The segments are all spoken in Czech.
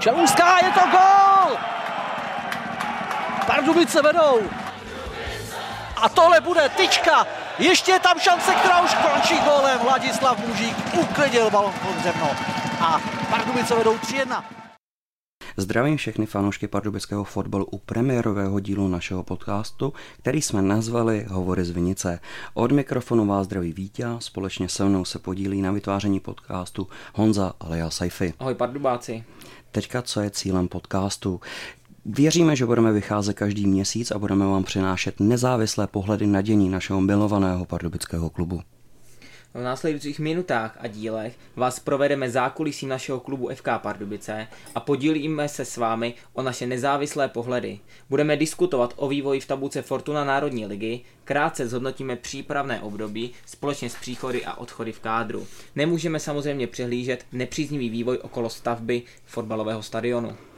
Čelůská, je to gol! Pardubice vedou. A tohle bude tyčka. Ještě je tam šance, která už končí gólem. Vladislav Mužík uklidil balon pod zemno. A Pardubice vedou 3-1. Zdravím všechny fanoušky pardubického fotbalu u premiérového dílu našeho podcastu, který jsme nazvali Hovory z Vinice. Od mikrofonu vás zdraví Vítě, společně se mnou se podílí na vytváření podcastu Honza Alia Saifi. Ahoj pardubáci. Teďka co je cílem podcastu? Věříme, že budeme vycházet každý měsíc a budeme vám přinášet nezávislé pohledy na dění našeho milovaného pardubického klubu. V následujících minutách a dílech vás provedeme zákulisí našeho klubu FK Pardubice a podílíme se s vámi o naše nezávislé pohledy. Budeme diskutovat o vývoji v tabuce Fortuna Národní ligy, krátce zhodnotíme přípravné období společně s příchody a odchody v kádru. Nemůžeme samozřejmě přehlížet nepříznivý vývoj okolo stavby fotbalového stadionu.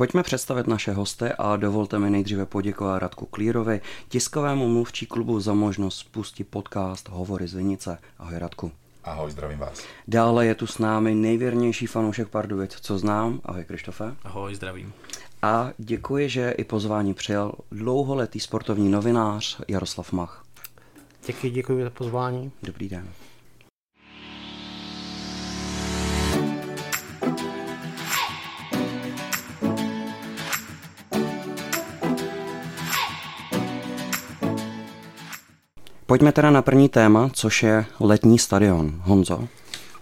Pojďme představit naše hosty a dovolte mi nejdříve poděkovat Radku Klírovi, tiskovému mluvčí klubu za možnost spustit podcast Hovory z Vinice. Ahoj Radku. Ahoj, zdravím vás. Dále je tu s námi nejvěrnější fanoušek Pardubic, co znám. Ahoj Krištofe. Ahoj, zdravím. A děkuji, že i pozvání přijal dlouholetý sportovní novinář Jaroslav Mach. Děkuji, děkuji za pozvání. Dobrý den. Pojďme teda na první téma, což je letní stadion. Honzo.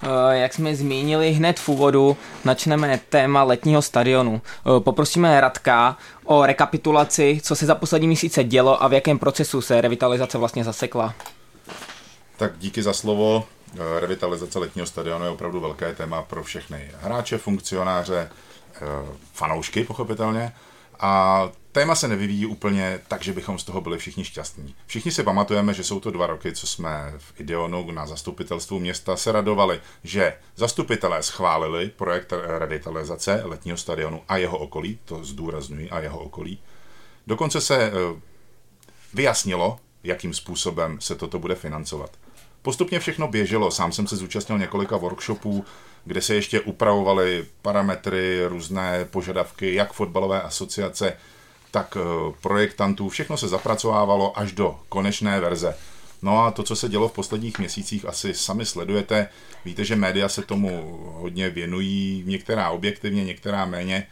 Eh, jak jsme zmínili hned v úvodu, načneme téma letního stadionu. Eh, poprosíme Radka o rekapitulaci, co se za poslední měsíce dělo a v jakém procesu se revitalizace vlastně zasekla. Tak díky za slovo. Eh, revitalizace letního stadionu je opravdu velké téma pro všechny hráče, funkcionáře, fanoušky pochopitelně. A téma se nevyvíjí úplně tak, že bychom z toho byli všichni šťastní. Všichni si pamatujeme, že jsou to dva roky, co jsme v Ideonu na zastupitelstvu města se radovali, že zastupitelé schválili projekt revitalizace letního stadionu a jeho okolí, to zdůraznuju, a jeho okolí. Dokonce se eh, vyjasnilo, jakým způsobem se toto bude financovat. Postupně všechno běželo, sám jsem se zúčastnil několika workshopů, kde se ještě upravovaly parametry, různé požadavky, jak fotbalové asociace, tak eh, projektantů. Všechno se zapracovávalo až do konečné verze. No a to, co se dělo v posledních měsících, asi sami sledujete. Víte, že média se tomu hodně věnují, některá objektivně, některá méně.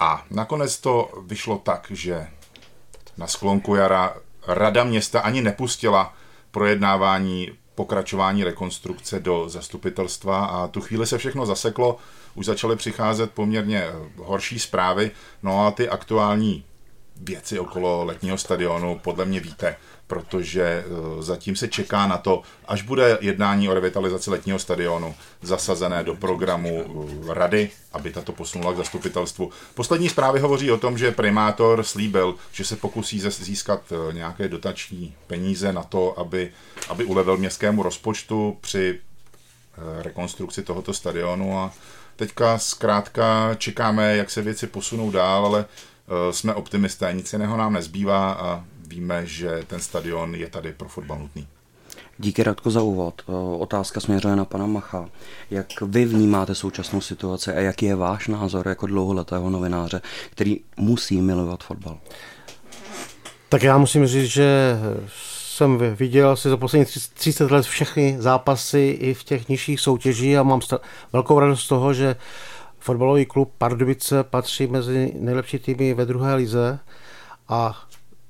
A nakonec to vyšlo tak, že na sklonku jara Rada města ani nepustila projednávání pokračování rekonstrukce do zastupitelstva a tu chvíli se všechno zaseklo, už začaly přicházet poměrně eh, horší zprávy, no a ty aktuální věci okolo letního stadionu podle mě víte, protože eh, zatím se čeká na to, až bude jednání o revitalizaci letního stadionu zasazené do programu eh, rady, aby tato posunula k zastupitelstvu. Poslední zprávy hovoří o tom, že primátor slíbil, že se pokusí získat eh, nějaké dotační peníze na to, aby, aby ulevil městskému rozpočtu při rekonstrukci tohoto stadionu a teďka zkrátka čekáme, jak se věci posunou dál, ale jsme optimisté, nic jiného nám nezbývá a víme, že ten stadion je tady pro fotbal nutný. Díky Radko za úvod. Eh, otázka směřuje na pana Macha. Jak vy vnímáte současnou situaci a jaký je váš názor jako dlouholetého novináře, který musí milovat fotbal? Tak já musím říct, že jsem viděl si za poslední 30 let všechny zápasy i v těch nižších soutěžích a mám velkou radost z toho, že Fotbalový klub Pardubice patří mezi nejlepší týmy ve druhé lize a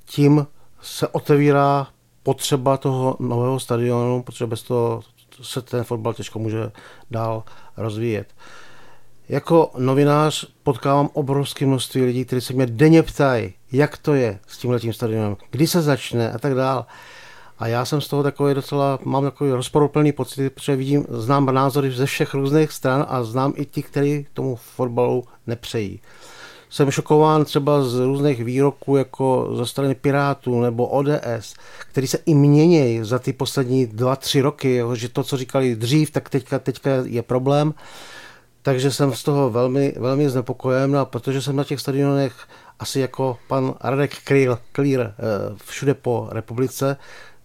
tím se otevírá potřeba toho nového stadionu, protože bez toho se ten fotbal těžko může dál rozvíjet. Jako novinář potkávám obrovské množství lidí, kteří se mě denně ptají, jak to je s tím letím stadionem, kdy se začne a tak dále. A já jsem z toho takový docela, mám takový rozporuplný pocit, protože vidím, znám názory ze všech různých stran a znám i ti, kteří tomu fotbalu nepřejí. Jsem šokován třeba z různých výroků jako ze strany Pirátů nebo ODS, který se i měnějí za ty poslední dva, tři roky, že to, co říkali dřív, tak teďka, teďka je problém. Takže jsem z toho velmi, velmi znepokojen a protože jsem na těch stadionech asi jako pan Radek Klír, Klír eh, všude po republice,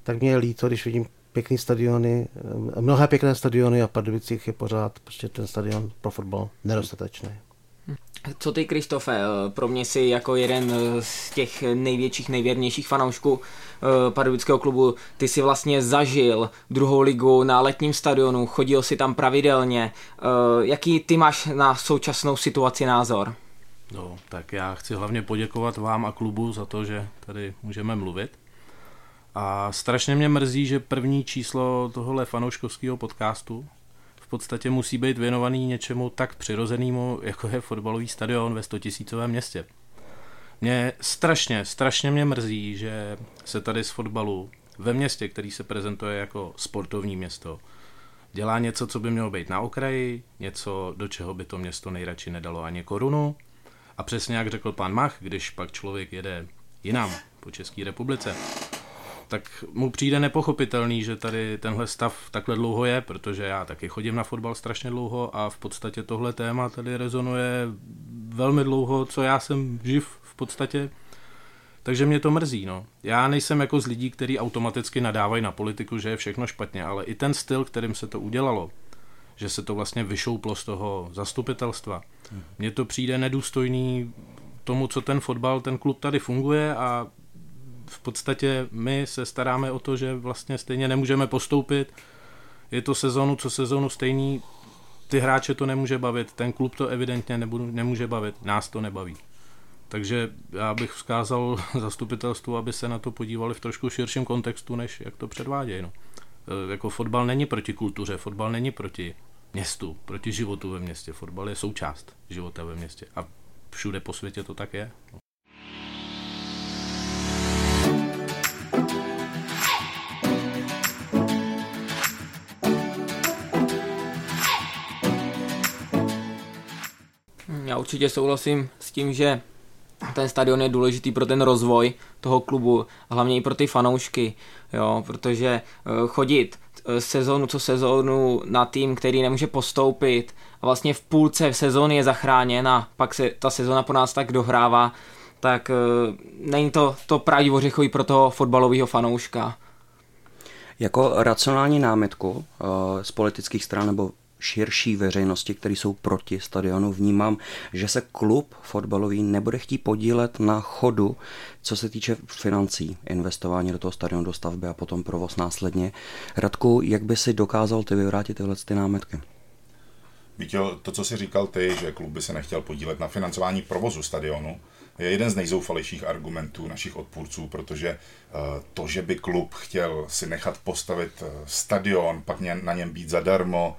tak mě je líto, když vidím pěkný stadiony, mnohé pěkné stadiony a v Pardubicích je pořád prostě ten stadion pro fotbal nedostatečný. Co ty, Kristofe, eh, pro mě si jako jeden eh, z těch největších, nejvěrnějších fanoušků eh, pardubického klubu, ty si vlastně zažil druhou ligu na letním stadionu, chodil si tam pravidelně. Jaký ty máš na současnou situaci názor? No, tak já chci hlavně poděkovat vám a klubu za to, že tady můžeme mluvit. A strašně mě mrzí, že první číslo tohohle fanouškovského podcastu podstatě musí být věnovaný něčemu tak přirozenému, jako je fotbalový stadion ve 100 tisícovém městě. Mě strašně, strašně mě mrzí, že se tady z fotbalu ve městě, který se prezentuje jako sportovní město, dělá něco, co by mělo být na okraji, něco, do čeho by to město nejradši nedalo ani korunu. A přesně jak řekl pan Mach, když pak člověk jede jinam po České republice, tak mu přijde nepochopitelný, že tady tenhle stav takhle dlouho je, protože já taky chodím na fotbal strašně dlouho a v podstatě tohle téma tady rezonuje velmi dlouho, co já jsem živ v podstatě. Takže mě to mrzí, no. Já nejsem jako z lidí, kteří automaticky nadávají na politiku, že je všechno špatně, ale i ten styl, kterým se to udělalo, že se to vlastně vyšouplo z toho zastupitelstva, mně to přijde nedůstojný tomu, co ten fotbal, ten klub tady funguje a v podstatě my se staráme o to, že vlastně stejně nemůžeme postoupit. Je to sezónu co sezónu stejný, ty hráče to nemůže bavit, ten klub to evidentně nebudu, nemůže bavit, nás to nebaví. Takže já bych vzkázal zastupitelstvu, aby se na to podívali v trošku širším kontextu, než jak to předvádějí. No. E, jako fotbal není proti kultuře, fotbal není proti městu, proti životu ve městě. Fotbal je součást života ve městě a všude po světě to tak je. No. Já určitě souhlasím s tím, že ten stadion je důležitý pro ten rozvoj toho klubu, hlavně i pro ty fanoušky, jo, protože eh, chodit eh, sezónu co sezónu na tým, který nemůže postoupit a vlastně v půlce sezóny je zachráněn a pak se ta sezóna po nás tak dohrává, tak uh, není to to právě ořechový pro toho fotbalového fanouška. Jako racionální námitku z politických stran nebo širší veřejnosti, které jsou proti stadionu, vnímám, že se klub fotbalový nebude chtít podílet na chodu, co se týče financí, investování do toho stadionu, do stavby a potom provoz následně. Radku, jak by si dokázal ty vyvrátit tyhle ty námetky? Vítěl, to, co si říkal ty, že klub by se nechtěl podílet na financování provozu stadionu, je jeden z nejzoufalejších argumentů našich odpůrců, protože eh, to, že by klub chtěl si nechat postavit eh, stadion, pak na něm být zadarmo,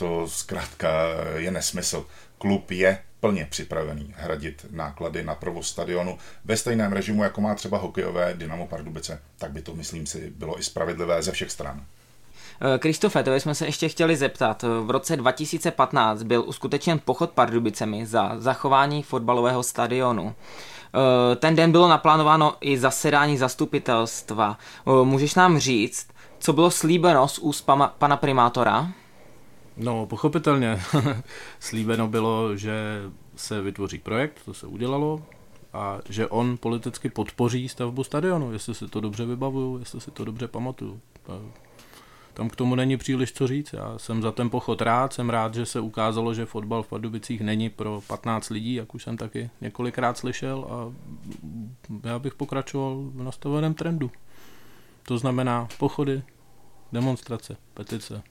to zkrátka je nesmysl. Klub je plně připravený hradit náklady na provoz stadionu ve stejném režimu, jako má třeba hokejové Dynamo Pardubice. Tak by to, myslím si, bylo i spravedlivé ze všech stran. Eh, Kristofe, to jsme se ještě chtěli zeptat. V roce 2015 byl uskutečen pochod Pardubicemi za zachování fotbalového stadionu. Eh, ten den bylo naplánováno i zasedání zastupitelstva. Eh, můžeš nám říct, co bylo slíbeno z úst pana primátora? No, pochopitelně. Slíbeno bylo, že se vytvoří projekt, to se udělalo, a že on politicky podpoří stavbu stadionu, jestli si to dobře vybavuju, jestli si to dobře pamatuju. Tam k tomu není příliš co říct. Já jsem za ten pochod rád, jsem rád, že se ukázalo, že fotbal v Pardubicích není pro 15 lidí, jak už jsem taky několikrát slyšel a já bych pokračoval v nastaveném trendu. To znamená pochody, demonstrace, petice,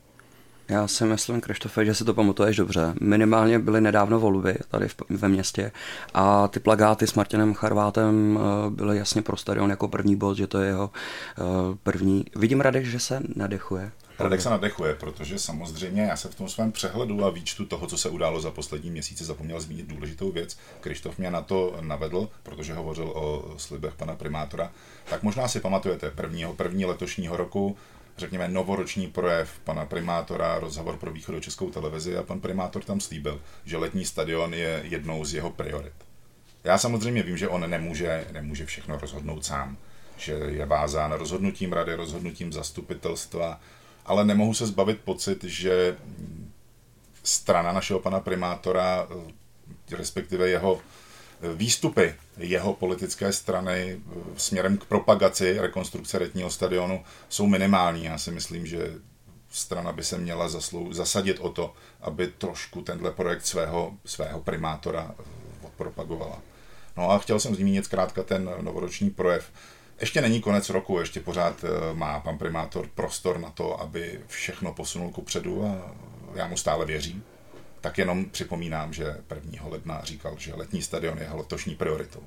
já si myslím, Krištofe, že si to pamatuješ dobře. Minimálně byly nedávno volby tady v, ve městě a ty plagáty s Martinem Charvátem uh, byly jasně pro stadion jako první bod, že to je jeho uh, první. Vidím Radek, že se nadechuje. Radek se nadechuje, protože samozřejmě já se v tom svém přehledu a výčtu toho, co se událo za poslední měsíce, zapomněl zmínit důležitou věc. Krištof mě na to navedl, protože hovořil o slibech pana primátora. Tak možná si pamatujete prvního, první letošního roku řekněme, novoroční projev pana primátora, rozhovor pro východočeskou televizi a pan primátor tam slíbil, že letní stadion je jednou z jeho priorit. Já samozřejmě vím, že on nemůže, nemůže všechno rozhodnout sám, že je vázán rozhodnutím rady, rozhodnutím zastupitelstva, ale nemohu se zbavit pocit, že strana našeho pana primátora, respektive jeho výstupy jeho politické strany směrem k propagaci rekonstrukce retního stadionu jsou minimální. Já si myslím, že strana by se měla zaslou, zasadit o to, aby trošku tenhle projekt svého, svého primátora odpropagovala. No a chtěl jsem zmínit zkrátka ten novoroční projev. Ještě není konec roku, ještě pořád eh, má pan primátor prostor na to, aby všechno posunul ku předu a já mu stále věřím. Tak jenom připomínám, že 1. ledna říkal, že letní stadion je jeho letošní prioritou.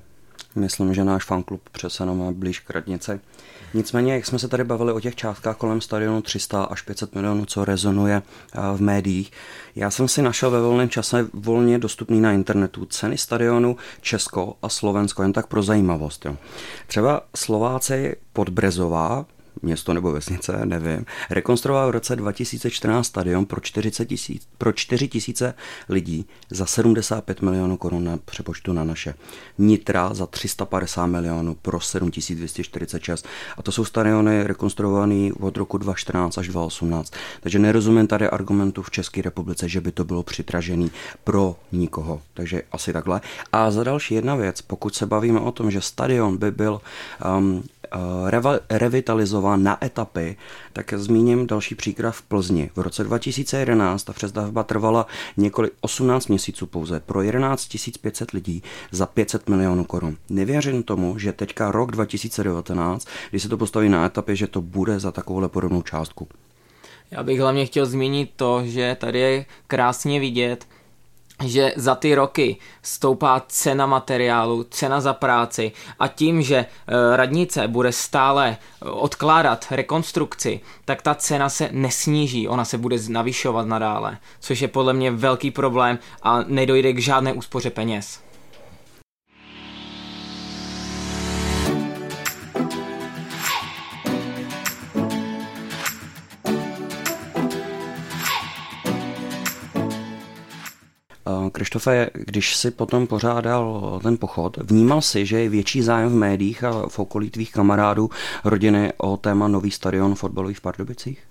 Myslím, že náš fanklub přece jenom má blíž k radnici. Nicméně, jak jsme se tady bavili o těch částkách kolem stadionu 300 až 500 milionů, co rezonuje eh, v médiích, já jsem si našel ve volném čase volně dostupný na internetu ceny stadionu Česko a Slovensko, jen tak pro zajímavost. Jo. Třeba Slováci Podbrezová město nebo vesnice, nevím, rekonstruoval v roce 2014 stadion pro 40 tisíc, pro 4 tisíce lidí za 75 milionů korun na přepočtu na naše. Nitra za 350 milionů pro 7246. A to jsou stadiony rekonstruované od roku 2014 až 2018. Takže nerozumím tady argumentu v České republice, že by to bylo přitražený pro nikoho. Takže asi takhle. A za další jedna věc, pokud se bavíme o tom, že stadion by byl um, uh, revitalizován na etapy, tak zmíním další příklad v Plzni. V roce 2011 ta přestavba trvala několik 18 měsíců pouze pro 11 500 lidí za 500 milionů korun. Nevěřím tomu, že teďka rok 2019, když se to postaví na etapy, že to bude za takovouhle podobnou částku. Já bych hlavně chtěl zmínit to, že tady je krásně vidět, že za ty roky stoupá cena materiálu, cena za práci a tím, že e, radnice bude stále e, odkládat rekonstrukci, tak ta cena se nesníží, ona se bude navyšovat nadále, což je podle mě velký problém a nedojde k žádné úspoře peněz. Krištofe, když si potom pořádal ten pochod, vnímal si, že je větší zájem v médiích a v okolí tvých kamarádů rodiny o téma nový stadion fotbalový v Pardubicích?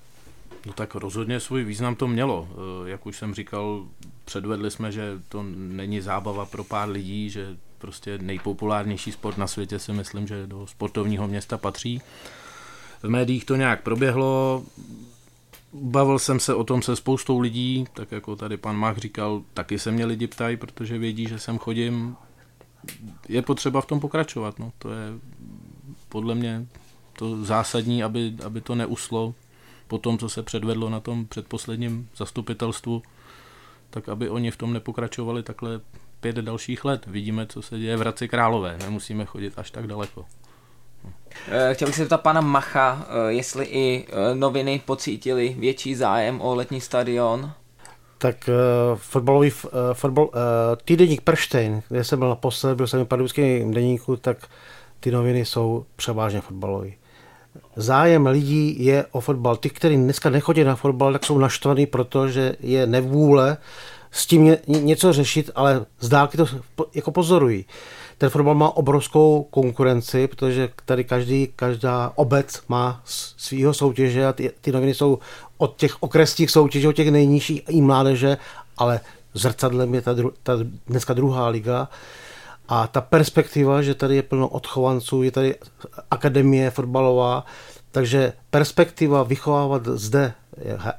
No tak rozhodně svůj význam to mělo. Eh, jak už jsem říkal, předvedli jsme, že to není zábava pro pár lidí, že prostě nejpopulárnější sport na světě si myslím, že do sportovního města patří. V médiích to nějak proběhlo, Bavil jsem se o tom se spoustou lidí, tak jako tady pan Mach říkal, taky se mě lidi ptají, protože vědí, že sem chodím. Je potřeba v tom pokračovat, no. to je podle mě to zásadní, aby, aby to neuslo po tom, co se předvedlo na tom předposledním zastupitelstvu, tak aby oni v tom nepokračovali takhle pět dalších let. Vidíme, co se děje v Hradci Králové, nemusíme chodit až tak daleko. Eh, chtěl bych se zeptat pana Macha, eh, jestli i eh, noviny pocítili větší zájem o letní stadion. Tak fotbalový fotbal, uh, týdeník Prštejn, kde jsem byl naposled, byl jsem v pardubickém deníku, tak ty noviny jsou převážně fotbalový. Zájem lidí je o fotbal. Ty, kteří dneska nechodí na fotbal, tak jsou naštvaný, protože je nevůle s tím ně, něco řešit, ale zdálky to jako pozorují. Uh, ten fotbal má obrovskou konkurenci, protože tady každý, každá obec má svýho soutěže a ty, ty noviny jsou od těch okresních soutěží, od těch nejnižších i mládeže, ale zrcadlem je ta, dru, ta dneska druhá liga. A ta perspektiva, že tady je plno odchovanců, je tady akademie fotbalová, takže perspektiva vychovávat zde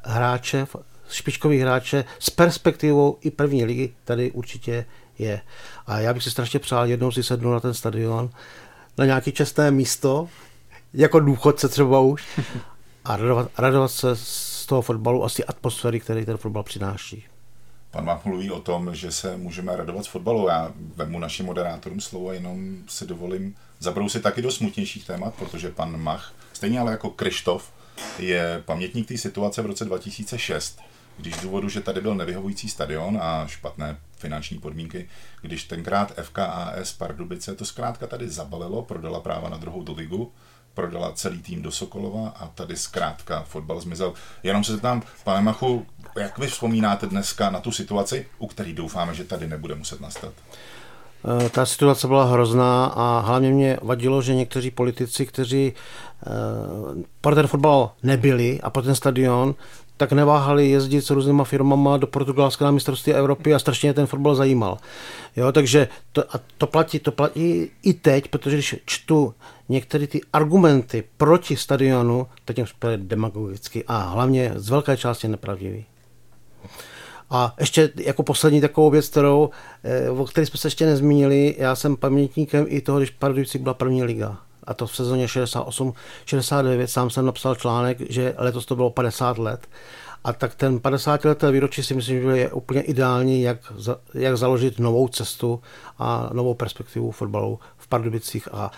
hráče, špičkových hráče s perspektivou i první ligy tady určitě je. A já bych si strašně přál jednou si sednout na ten stadion, na nějaké čestné místo, jako důchodce třeba už, a radovat, radovat se z toho fotbalu a z té atmosféry, který ten fotbal přináší. Pan Mach mluví o tom, že se můžeme radovat z fotbalu. Já vemu našim moderátorům slovo a jenom si dovolím zabrousit taky do smutnějších témat, protože pan Mach, stejně ale jako Krištof, je pamětník té situace v roce 2006, když z důvodu, že tady byl nevyhovující stadion a špatné finanční podmínky, když tenkrát FKAS Pardubice to zkrátka tady zabalilo, prodala práva na druhou do ligu, prodala celý tým do Sokolova a tady zkrátka fotbal zmizel. Jenom se zeptám, pane Machu, jak vy vzpomínáte dneska na tu situaci, u které doufáme, že tady nebude muset nastat? Eh, ta situace byla hrozná a hlavně mě vadilo, že někteří politici, kteří eh, pro ten fotbal nebyli a pro ten stadion, tak neváhali jezdit s různýma firmama do Portugalska na mistrovství Evropy a strašně ten fotbal zajímal. Jo, takže to, a to platí, to platí i teď, protože když čtu některé ty argumenty proti stadionu, tak jim demagogicky a hlavně z velké části nepravdivý. A ještě jako poslední takovou věc, kterou, eh, o které jsme se ještě nezmínili, já jsem pamětníkem i toho, když Pardubici byla první liga. A to v sezóně 68-69 sám jsem napsal článek, že letos to bylo 50 let. A tak ten 50 leté výročí si myslím, že je úplně ideální, jak, za, jak založit novou cestu a novou perspektivu fotbalu v Pardubicích a,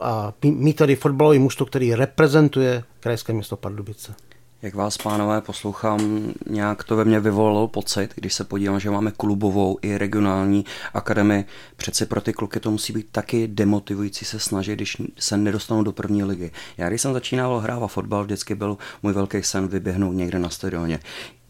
a mít tady fotbalový mužstvo, který reprezentuje krajské město Pardubice. Jak vás, pánové, poslouchám, nějak to ve mně vyvolalo pocit, když se podívám, že máme klubovou i regionální akademii. Přeci pro ty kluky to musí být taky demotivující se snažit, když se nedostanou do první ligy. Já když jsem začínal hrávat fotbal, vždycky byl můj velký sen vyběhnout někde na stadioně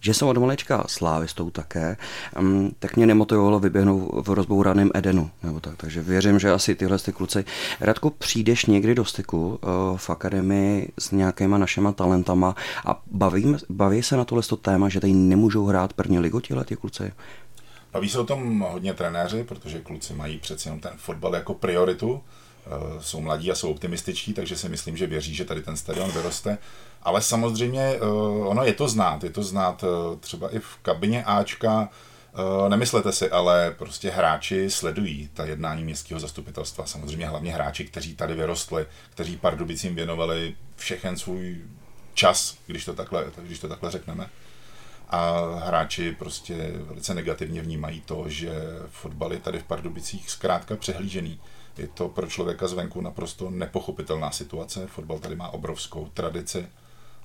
že jsem od malečka slávistou také, um, tak mě nemotivovalo vyběhnout v rozbouraném Edenu. Nebo tak. Takže věřím, že asi tyhle ty kluci. Radku, přijdeš někdy do styku uh, v akademii s nějakýma našima talentama a baví, baví se na tohle téma, že tady nemůžou hrát první ligu tihle ty kluci? Baví se o tom hodně trenéři, protože kluci mají přeci jenom ten fotbal jako prioritu. Uh, jsou mladí a jsou optimističtí, takže si myslím, že věří, že tady ten stadion vyroste. Ale samozřejmě eh, ono je to znát, je to znát eh, třeba i v kabině Ačka, eh, Nemyslete si, ale prostě hráči sledují ta jednání městského zastupitelstva. Samozřejmě hlavně hráči, kteří tady vyrostli, kteří Pardubicím věnovali všechen svůj čas, když to takhle, když to takhle řekneme. A hráči prostě velice negativně vnímají to, že fotbal je tady v Pardubicích zkrátka přehlížený. Je to pro člověka zvenku naprosto nepochopitelná situace. Fotbal tady má obrovskou tradici,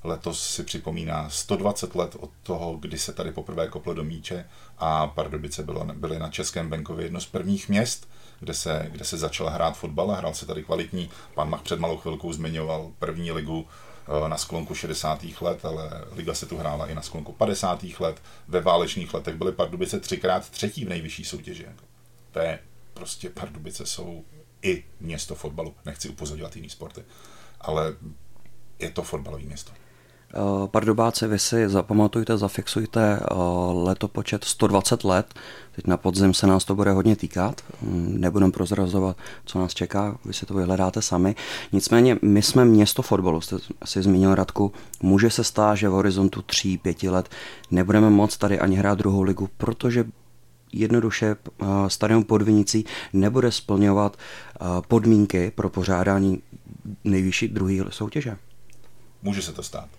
Letos si připomíná 120 let od toho, kdy se tady poprvé koplo do míče a Pardubice bylo, byly na Českém venkově jedno z prvních měst, kde se, kde se začal hrát fotbal a hrál se tady kvalitní. Pan Mach před malou chvilkou zmiňoval první ligu eh, na sklonku 60. let, ale liga se tu hrála i na sklonku 50. let. Ve válečných letech byly Pardubice třikrát třetí v nejvyšší soutěži. To je prostě Pardubice jsou i město fotbalu. Nechci upozorňovat jiný sporty, ale je to fotbalový město. Eh, Pardubáci, vy si zapamatujte, zafixujte eh, letopočet 120 let. Teď na podzim se nás to bude hodně týkat. Mm, nebudem prozrazovat, co nás čeká, vy si to vyhledáte sami. Nicméně my jsme město fotbalu, jste si zmínil Radku, může se stát, že v horizontu 3-5 let nebudeme moc tady ani hrát druhou ligu, protože jednoduše eh, stadion Podvinicí nebude splňovat podmínky pro pořádání nejvyšší druhé soutěže. Může se to stát.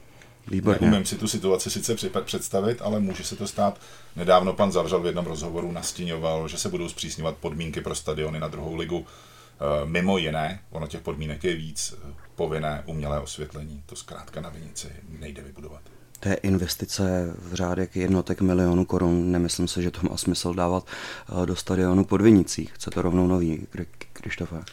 Výborně. Neumím si tu situaci sice představit, ale může se to stát. Nedávno pan Zavřel v jednom rozhovoru nastíňoval, že se budou zpřísňovat podmínky pro stadiony na druhou ligu. E, mimo jiné, ono těch podmínek je víc, povinné umělé osvětlení. To zkrátka na Vinici nejde vybudovat. To je investice v řádek jednotek milionů korun. Nemyslím si, že to má smysl dávat e, do stadionu pod Vinicí. Chce to rovnou nový, Krištofe.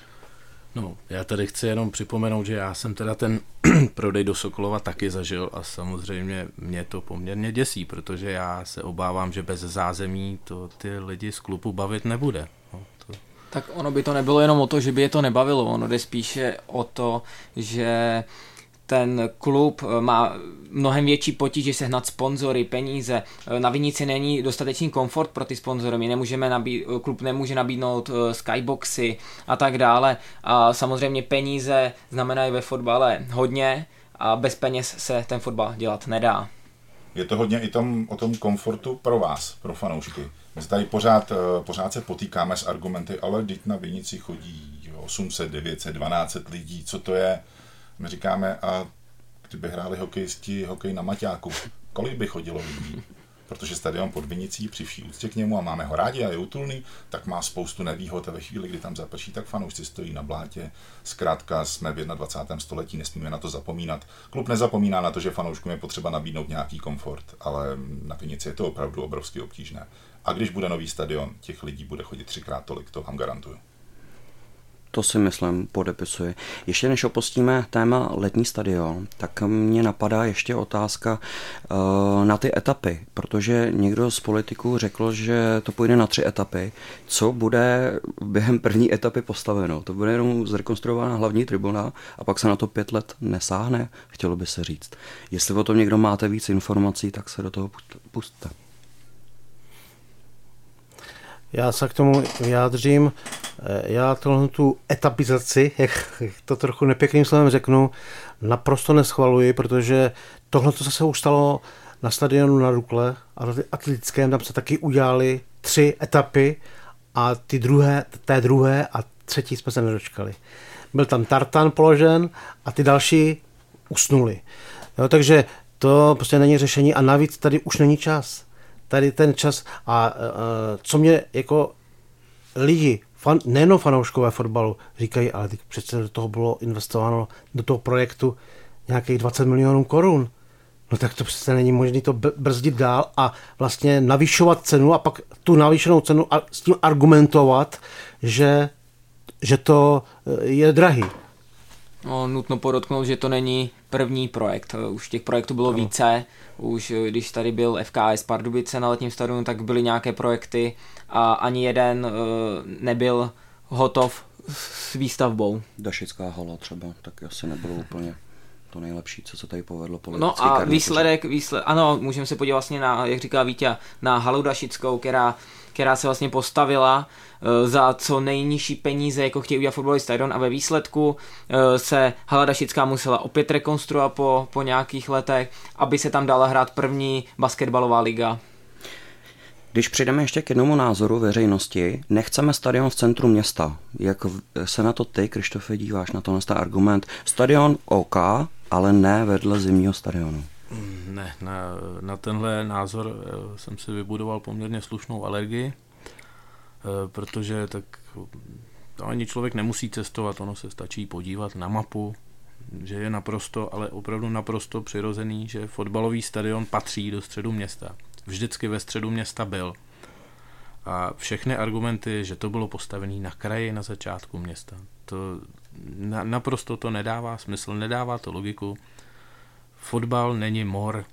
No, já tady chci jenom připomenout, že já jsem teda ten prodej do Sokolova taky zažil a samozřejmě mě to poměrně děsí, protože já se obávám, že bez zázemí to ty lidi z klubu bavit nebude. No, to... Tak ono by to nebylo jenom o to, že by je to nebavilo, ono jde spíše o to, že ten klub eh, má mnohem větší potíže sehnat sponzory, peníze. Eh, na Vinici není dostatečný komfort pro ty sponzory. My nemůžeme nabít, eh, klub nemůže nabídnout skyboxy a tak dále. A samozřejmě peníze znamenají ve fotbale hodně a bez peněz se ten fotbal dělat nedá. Je to hodně i tom, o tom komfortu pro vás, pro fanoušky. My se tady pořád, pořád se potýkáme s argumenty, ale teď na Vinici chodí 800, 900, 12 lidí, co to je? My říkáme, a kdyby hráli hokejisti hokej na Maťáku, kolik by chodilo lidí? Protože stadion pod Vinicí při vší úctě k němu a máme ho rádi a je útulný, tak má spoustu nevýhod a ve chvíli, kdy tam zaprší, tak fanoušci stojí na blátě. Zkrátka jsme v 21. století, nesmíme na to zapomínat. Klub nezapomíná na to, že fanouškům je potřeba nabídnout nějaký komfort, ale na Vinici je to opravdu obrovsky obtížné. A když bude nový stadion, těch lidí bude chodit třikrát tolik, to vám garantuju. To si myslím, podepisuji. Ještě než opustíme téma letní stadion, tak mě napadá ještě otázka uh, na ty etapy, protože někdo z politiků řekl, že to půjde na tři etapy. Co bude během první etapy postaveno? To bude jenom zrekonstruovaná hlavní tribuna a pak se na to pět let nesáhne, chtělo by se říct. Jestli o tom někdo máte víc informací, tak se do toho pustte. Já se k tomu vyjádřím. Já tohle tu etapizaci, jak to trochu nepěkným slovem řeknu, naprosto neschvaluji, protože tohle, co se už stalo na stadionu na Rukle, atletickém, tam se taky udělali tři etapy a ty druhé, té druhé a třetí jsme se nedočkali. Byl tam tartan položen a ty další usnuli. Jo, takže to prostě není řešení a navíc tady už není čas. Tady ten čas a uh, co mě jako lidi, fan, nejenom fanouškové fotbalu, říkají, ale teď přece do toho bylo investováno do toho projektu nějakých 20 milionů korun. No tak to přece není možné to brzdit dál a vlastně navyšovat cenu a pak tu navýšenou cenu a s tím argumentovat, že, že to eh, je drahý. No, nutno podotknout, že to není první projekt. Už těch projektů bylo no. více. Už eh, když tady byl FKS Pardubice na letním stadionu, tak byly nějaké projekty a ani jeden uh, nebyl hotov s výstavbou. Dašická hala třeba, tak asi nebylo úplně to nejlepší, co se tady povedlo. No a výsledek, výsledek, ano, můžeme se podívat vlastně na, jak říká Vítě, na halu Dašickou, která, která se vlastně postavila uh, za co nejnižší peníze, jako chtějí udělat fotbalový stadion a ve výsledku uh, se hala Dašická musela opět rekonstruovat po, po nějakých letech, aby se tam dala hrát první basketbalová liga. Když přijdeme ještě k jednomu názoru veřejnosti, nechceme stadion v centru města. Jak se na to ty, Krištofe, díváš na tenhle argument? Stadion OK, ale ne vedle zimního stadionu. Ne, na, na tenhle názor eh, jsem si vybudoval poměrně slušnou alergii, eh, protože tak ani člověk nemusí cestovat, ono se stačí podívat na mapu, že je naprosto, ale opravdu naprosto přirozený, že fotbalový stadion patří do středu města vždycky ve středu města byl. A všechny argumenty, že to bylo postavené na kraji na začátku města, to na, naprosto to nedává smysl, nedává to logiku. Fotbal není mor.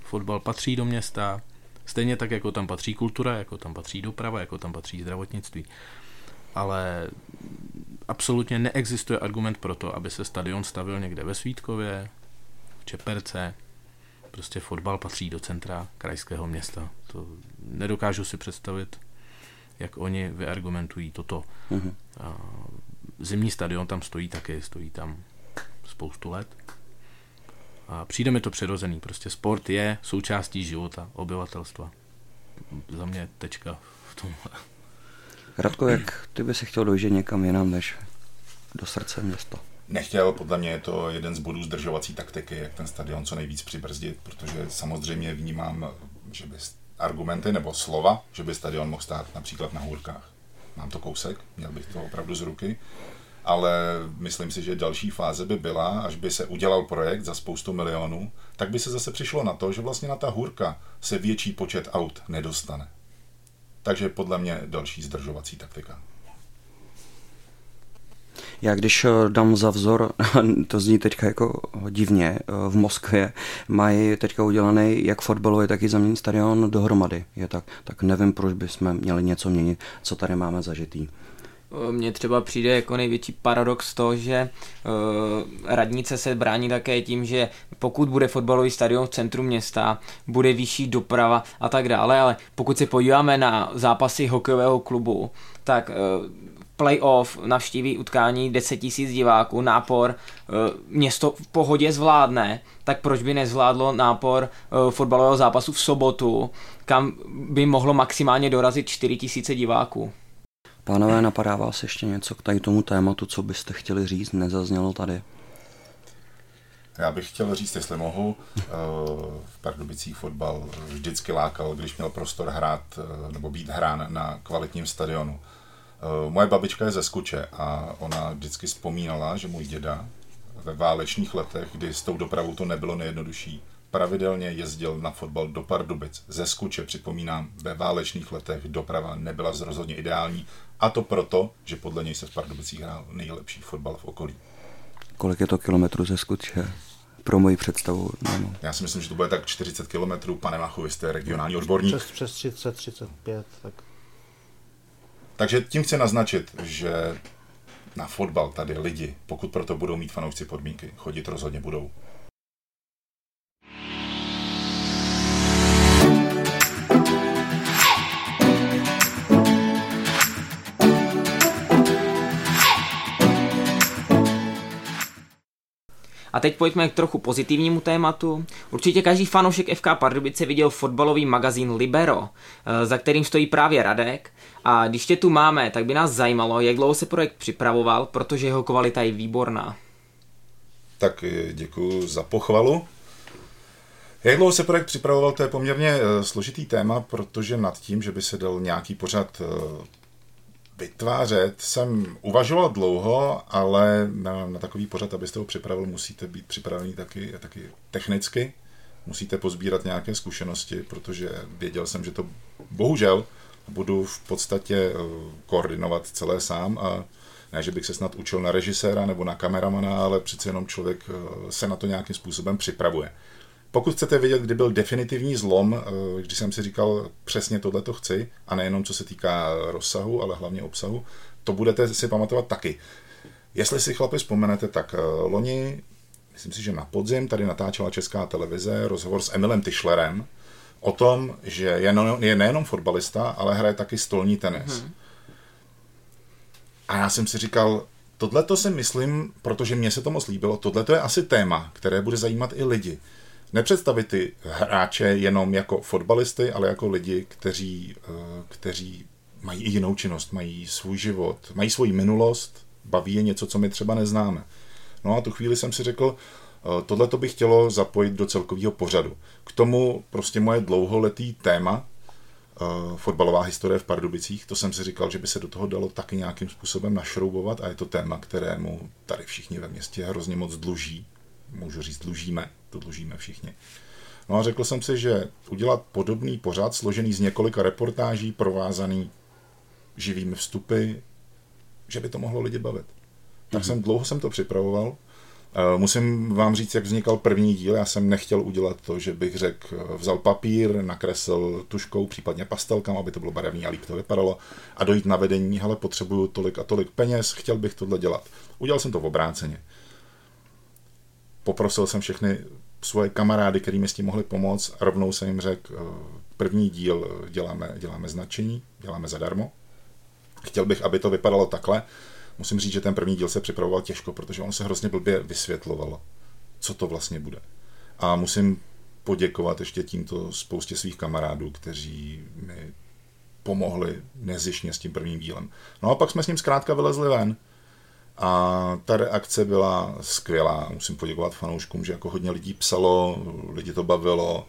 Fotbal patří do města, stejně tak, jako tam patří kultura, jako tam patří doprava, jako tam patří zdravotnictví. Ale absolutně neexistuje argument pro to, aby se stadion stavil někde ve Svítkově, v Čeperce, Prostě fotbal patří do centra krajského města. To nedokážu si představit, jak oni vyargumentují toto. Mm-hmm. Zimní stadion tam stojí taky, stojí tam spoustu let. A přijde mi to přirozený. Prostě sport je součástí života obyvatelstva. Za mě tečka v tom. Radko, jak ty by si chtěl dojít někam jinam než do srdce města? nechtěl, podle mě je to jeden z bodů zdržovací taktiky, jak ten stadion co nejvíc přibrzdit, protože samozřejmě vnímám, že by argumenty nebo slova, že by stadion mohl stát například na hůrkách. Mám to kousek, měl bych to opravdu z ruky, ale myslím si, že další fáze by byla, až by se udělal projekt za spoustu milionů, tak by se zase přišlo na to, že vlastně na ta hůrka se větší počet aut nedostane. Takže podle mě další zdržovací taktika. Já když eh, dám za vzor, to zní teďka jako divně, eh, v Moskvě mají teďka udělaný jak fotbalový, tak i zemní stadion dohromady. Je tak, tak nevím, proč bychom měli něco měnit, co tady máme zažitý. Eh, mně třeba přijde jako největší paradox to, že uh, radnice se brání také tím, že pokud bude fotbalový stadion v centru města, bude vyšší doprava a tak dále, ale pokud se podíváme na zápasy hokejového klubu, tak uh, playoff navštíví utkání 10 000 diváků, nápor eh, město v pohodě zvládne, tak proč by nezvládlo nápor eh, fotbalového zápasu v sobotu, kam by mohlo maximálně dorazit 4 000 diváků? Pánové, napadá vás ještě něco k tady tomu tématu, co byste chtěli říct, nezaznělo tady? Já bych chtěl říct, jestli mohu, eh, v Pardubicích fotbal vždycky lákal, když měl prostor hrát nebo být hrán na kvalitním stadionu. Eh, moje babička je ze Skuče a ona vždycky vzpomínala, že můj děda ve válečných letech, kdy s tou dopravou to nebylo nejjednodušší, pravidelně jezdil na fotbal do Pardubic. Ze Skuče, připomínám, ve válečných letech doprava nebyla rozhodně ideální. A to proto, že podle něj se v Pardubicích hrál nejlepší fotbal v okolí. Kolik je to kilometrů ze Skuče? Pro moji představu. No. Já si myslím, že to bude tak 40 kilometrů. Pane Machu, vy jste regionální odborník. Přes, přes 30, 35. Tak. Takže tím chci naznačit, že na fotbal tady lidi, pokud proto budou mít fanoušci podmínky, chodit rozhodně budou. A teď pojďme k trochu pozitivnímu tématu. Určitě každý fanoušek FK Pardubice viděl fotbalový magazín Libero, eh, za kterým stojí právě Radek. A když tě tu máme, tak by nás zajímalo, jak dlouho se projekt připravoval, protože jeho kvalita je výborná. Tak eh, děkuji za pochvalu. Jak dlouho se projekt připravoval, to je poměrně eh, složitý téma, protože nad tím, že by se dal nějaký pořad vytvářet. Jsem uvažoval dlouho, ale na, na takový pořad, abyste ho připravil, musíte být připravený taky, taky technicky, musíte pozbírat nějaké zkušenosti, protože věděl jsem, že to bohužel budu v podstatě eh, koordinovat celé sám. A ne, že bych se snad učil na režiséra nebo na kameramana, ale přece jenom člověk eh, se na to nějakým způsobem připravuje. Pokud chcete vědět, kdy byl definitivní zlom, eh, když jsem si říkal přesně tohle to chci, a nejenom co se týká rozsahu, ale hlavně obsahu, to budete si pamatovat taky. Jestli si chlapi vzpomenete, tak eh, loni, myslím si, že na podzim tady natáčela česká televize rozhovor s Emilem Tischlerem o tom, že je, no, je nejenom fotbalista, ale hraje taky stolní tenis. Hmm. A já jsem si říkal, tohle to si myslím, protože mně se to moc líbilo, tohle to je asi téma, které bude zajímat i lidi nepředstavit ty hráče jenom jako fotbalisty, ale jako lidi, kteří, eh, kteří mají i jinou činnost, mají svůj život, mají svoji minulost, baví je něco, co my třeba neznáme. No a tu chvíli jsem si řekl, eh, tohle to bych chtělo zapojit do celkového pořadu. K tomu prostě moje dlouholetý téma, eh, fotbalová historie v Pardubicích, to jsem si říkal, že by se do toho dalo taky nějakým způsobem našroubovat a je to téma, kterému tady všichni ve městě hrozně moc dluží. Můžu říct, dlužíme to dlužíme všichni. No a řekl jsem si, že udělat podobný pořad složený z několika reportáží, provázaný živými vstupy, že by to mohlo lidi bavit. Tak mm-hmm. jsem dlouho jsem to připravoval. Eh, musím vám říct, jak vznikal první díl. Já jsem nechtěl udělat to, že bych řekl, eh, vzal papír, nakresl tuškou, případně pastelkám, aby to bylo barevný a líp to vypadalo, a dojít na vedení, ale potřebuju tolik a tolik peněz, chtěl bych tohle dělat. Udělal jsem to v obráceně. Poprosil jsem všechny svoje kamarády, který mi s tím mohli pomoct. A rovnou jsem jim řekl, eh, první díl děláme, děláme značení, děláme zadarmo. Chtěl bych, aby to vypadalo takhle. Musím říct, že ten první díl se připravoval těžko, protože on se hrozně blbě vysvětloval, co to vlastně bude. A musím poděkovat ještě tímto spoustě svých kamarádů, kteří mi pomohli nezišně s tím prvním dílem. No a pak jsme s ním zkrátka vylezli ven. A ta reakce byla skvělá. Musím poděkovat fanouškům, že jako hodně lidí psalo, lidi to bavilo.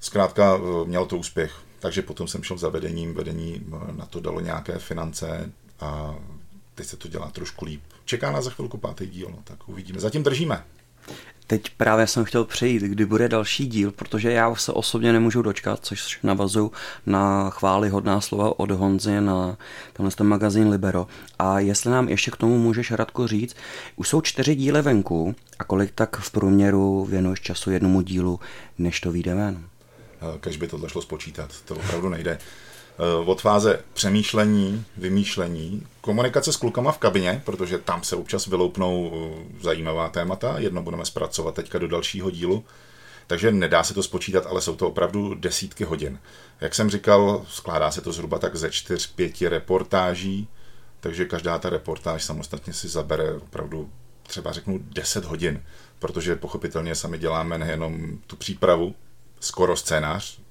Zkrátka eh, mělo to úspěch. Takže potom jsem šel za vedením, vedení eh, na to dalo nějaké finance a teď se to dělá trošku líp. Čeká nás za chvilku pátý díl, no, tak uvidíme. Zatím držíme. Teď právě jsem chtěl přejít, kdy bude další díl, protože já se osobně nemůžu dočkat, což navazuju na chvály hodná slova od Honzy na tenhle ten magazín Libero. A jestli nám ještě k tomu můžeš, Radko, říct, už jsou čtyři díly venku a kolik tak v průměru věnuješ času jednomu dílu, než to vyjde ven? Kež by tohle šlo spočítat, to opravdu nejde. Eh, od fáze přemýšlení, vymýšlení, komunikace s klukama v kabině, protože tam se občas vyloupnou eh, zajímavá témata, jedno budeme zpracovat teďka do dalšího dílu, takže nedá se to spočítat, ale jsou to opravdu desítky hodin. Jak jsem říkal, skládá se to zhruba tak ze čtyř, pěti reportáží, takže každá ta reportáž samostatně si zabere opravdu třeba řeknu 10 hodin, protože pochopitelně sami děláme nejenom tu přípravu, skoro scénář,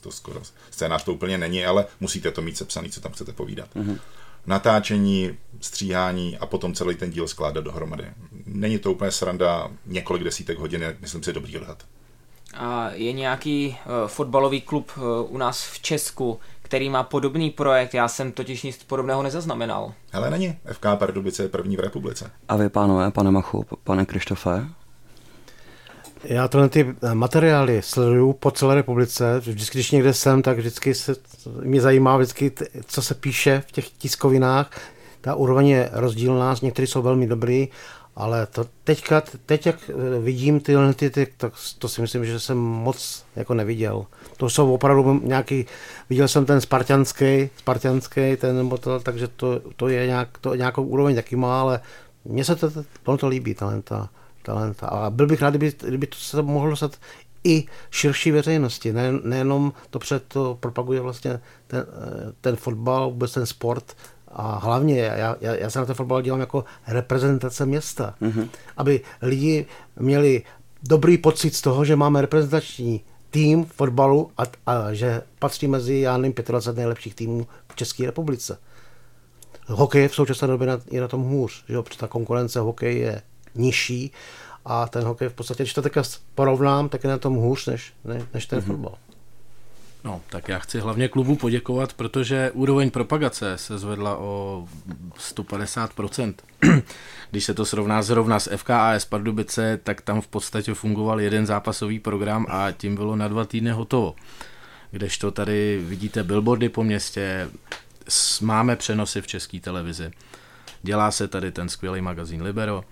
to skoro scénář to úplně není, ale musíte to mít sepsaný, co tam chcete povídat. Mm-hmm. Natáčení, stříhání a potom celý ten díl skládat dohromady. Není to úplně sranda, několik desítek hodin myslím si, dobrý odhad. A je nějaký uh, fotbalový klub uh, u nás v Česku, který má podobný projekt, já jsem totiž nic podobného nezaznamenal. Ale není. FK Pardubice je první v republice. A vy, pánové, pane Machu, pane Krištofe? Já tyhle ty materiály sleduju po celé republice. Vždycky, když někde jsem, tak vždycky se, mě zajímá, vždycky, co se píše v těch tiskovinách. Ta úroveň je rozdílná, některé jsou velmi dobrý, ale to teďka, teď jak vidím tyhle ty, ty, tak to si myslím, že jsem moc jako neviděl. To jsou opravdu nějaký, viděl jsem ten spartianský, spartianský ten to, takže to, to je nějak, to nějakou úroveň taky má, ale mně se to, to, to líbí, talenta talenta. A byl bych rád, kdyby, kdyby to se mohlo dostat i širší veřejnosti. Ne, nejenom to před to propaguje vlastně ten, ten fotbal, vůbec ten sport, a hlavně já, já, já se na ten fotbal dělám jako reprezentace města. Mm-hmm. Aby lidi měli dobrý pocit z toho, že máme reprezentační tým fotbalu a, a že patří mezi, já nevím, 25 nejlepších týmů v České republice. Hokej v současné době je na tom hůř, že jo, protože ta konkurence hokej je nižší a ten hokej v podstatě, když to teďka porovnám, tak je na tom hůř než, ne, než ten mm-hmm. fotbal. No, tak já chci hlavně klubu poděkovat, protože úroveň propagace se zvedla o 150%. Když se to srovná zrovna s FKAS Pardubice, tak tam v podstatě fungoval jeden zápasový program a tím bylo na dva týdny hotovo. Kdežto tady vidíte billboardy po městě, máme přenosy v české televizi. Dělá se tady ten skvělý magazín Libero,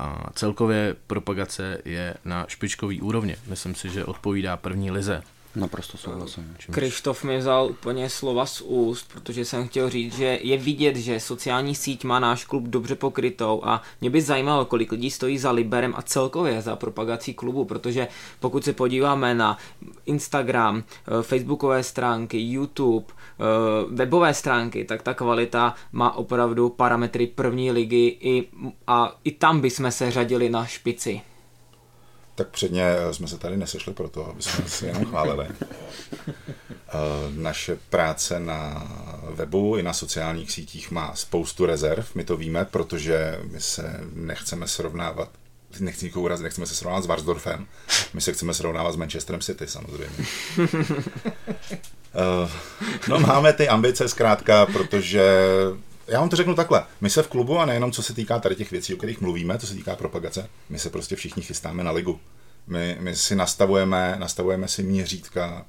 a celkově propagace je na špičkový úrovni. Myslím si, že odpovídá první lize. Naprosto souhlasím. Krištof mi vzal úplně slova z úst, protože jsem chtěl říct, že je vidět, že sociální síť má náš klub dobře pokrytou a mě by zajímalo, kolik lidí stojí za Liberem a celkově za propagací klubu, protože pokud se podíváme na Instagram, eh, facebookové stránky, YouTube, eh, webové stránky, tak ta kvalita má opravdu parametry první ligy i, a i tam bychom se řadili na špici tak předně eh, jsme se tady nesešli proto, aby jsme si jenom chválili. Eh, naše práce na webu i na sociálních sítích má spoustu rezerv, my to víme, protože my se nechceme srovnávat nechci nikoho urazit, nechceme se srovnávat s Varsdorfem, my se chceme srovnávat s Manchesterem City samozřejmě. Uh, no máme ty ambice zkrátka, protože já vám to řeknu takhle. My se v klubu, a nejenom co se týká tady těch věcí, o kterých mluvíme, co se týká propagace, my se prostě všichni chystáme na ligu. My, my si nastavujeme, nastavujeme si měřítka.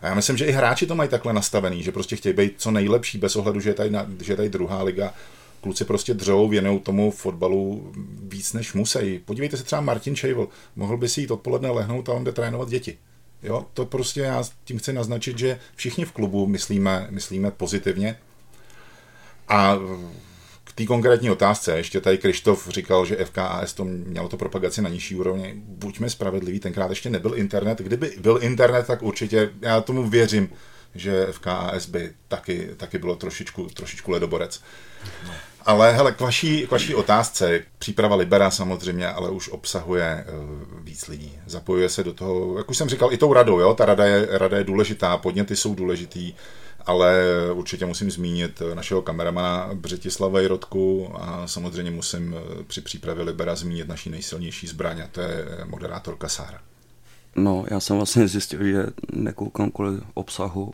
A já myslím, že i hráči to mají takhle nastavený, že prostě chtějí být co nejlepší bez ohledu, že je tady, na, že je tady druhá liga. Kluci prostě dřou, věnují tomu fotbalu víc než musí. Podívejte se třeba Martin Šejvl, mohl by si jít odpoledne lehnout a on jde trénovat děti. Jo, to prostě já tím chci naznačit, že všichni v klubu myslíme, myslíme pozitivně a k té konkrétní otázce, ještě tady Krištof říkal, že FKAS to mělo to propagaci na nižší úrovni. Buďme spravedliví, tenkrát ještě nebyl internet. Kdyby byl internet, tak určitě, já tomu věřím, že FKAS by taky, taky bylo trošičku, trošičku ledoborec. Ale hele, k vaší, k vaší otázce, příprava Libera samozřejmě, ale už obsahuje uh, víc lidí. Zapojuje se do toho, jak už jsem říkal, i tou radou, jo? ta rada je, rada je důležitá, podněty jsou důležitý, ale určitě musím zmínit našeho kameramana Břetislava Jirotku a samozřejmě musím při přípravě Libera zmínit naší nejsilnější zbraň a to je moderátorka Sára. No, já jsem vlastně zjistil, že nekoukám kvůli obsahu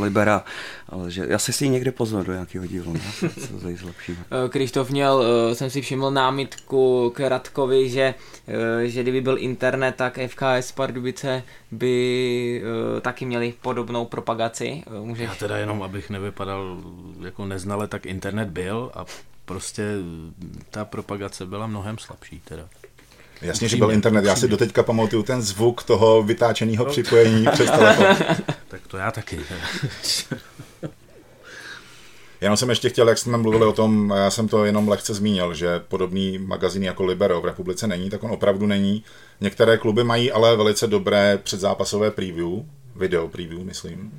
Libera, ale že já si si někde pozval do nějakého dílu, ne? co zlepšíme. Eh, Krištof měl, eh, jsem si všiml námitku k Radkovi, že, eh, že kdyby byl internet, tak FKS Pardubice by taky měli podobnou propagaci. Můžeš... Já teda jenom, abych nevypadal jako neznale, tak internet byl a prostě ta propagace byla mnohem slabší teda. Jasně, že byl internet. Já si doteďka pamatuju ten zvuk toho vytáčeného no. připojení přes telefon. Tak to já taky. Jenom jsem ještě chtěl, jak jsme mluvili o tom, já jsem to jenom lehce zmínil, že podobný magazín jako Libero v republice není, tak on opravdu není. Některé kluby mají ale velice dobré předzápasové preview, video preview, myslím.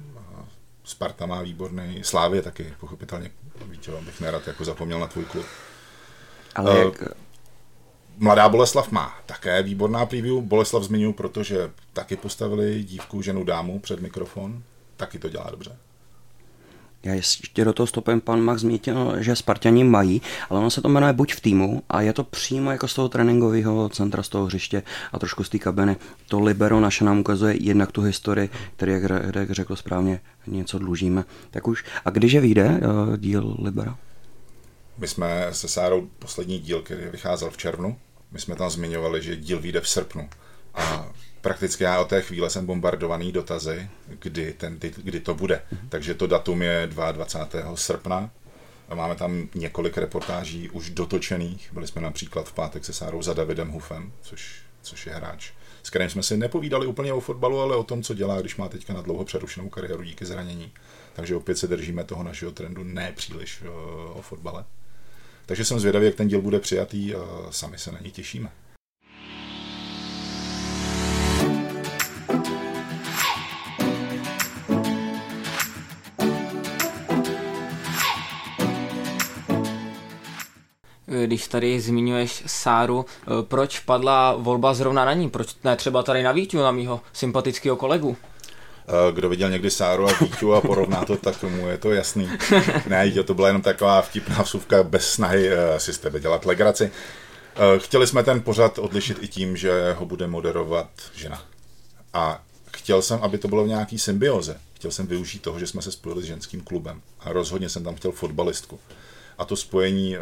Sparta má výborný, Slávě taky, pochopitelně. Víte, abych nerad jako zapomněl na tvůj klub. Ale uh, jak, Mladá Boleslav má také výborná preview. Boleslav zmiňuji, protože taky postavili dívku, ženu, dámu před mikrofon. Taky to dělá dobře. Já ještě do toho stopem pan Max zmínil, že Spartani mají, ale ono se to jmenuje buď v týmu a je to přímo jako z toho tréninkového centra, z toho hřiště a trošku z té kabiny. To Libero naše nám ukazuje jednak tu historii, který, jak, jak řekl správně, něco dlužíme. Tak už. A když je vyjde uh, díl Libera? My jsme se Sárou poslední díl, který vycházel v červnu, My jsme tam zmiňovali, že díl vyjde v srpnu. A prakticky já od té chvíle jsem bombardovaný dotazy, kdy, ten, kdy to bude. Takže to datum je 22. srpna. A máme tam několik reportáží už dotočených. Byli jsme například v pátek se Sárou za Davidem Hufem, což, což je hráč, s kterým jsme si nepovídali úplně o fotbalu, ale o tom, co dělá, když má teďka na dlouho přerušenou kariéru díky zranění. Takže opět se držíme toho našeho trendu ne příliš o, o fotbale. Takže jsem zvědavý, jak ten díl bude přijatý a sami se na něj těšíme. když tady zmiňuješ Sáru, proč padla volba zrovna na ní? Proč ne třeba tady na Vítu, na mýho sympatického kolegu? Eh, kdo viděl někdy Sáru a Vítu a porovná to, tak mu je to jasný. Ne, to byla jenom taková vtipná vsuvka bez snahy eh, si z tebe dělat legraci. Chtěli jsme ten pořad odlišit i tím, že ho bude moderovat žena. A chtěl jsem, aby to bylo v nějaký symbioze. Chtěl jsem využít toho, že jsme se spojili s ženským klubem. A rozhodně jsem tam chtěl fotbalistku. A to spojení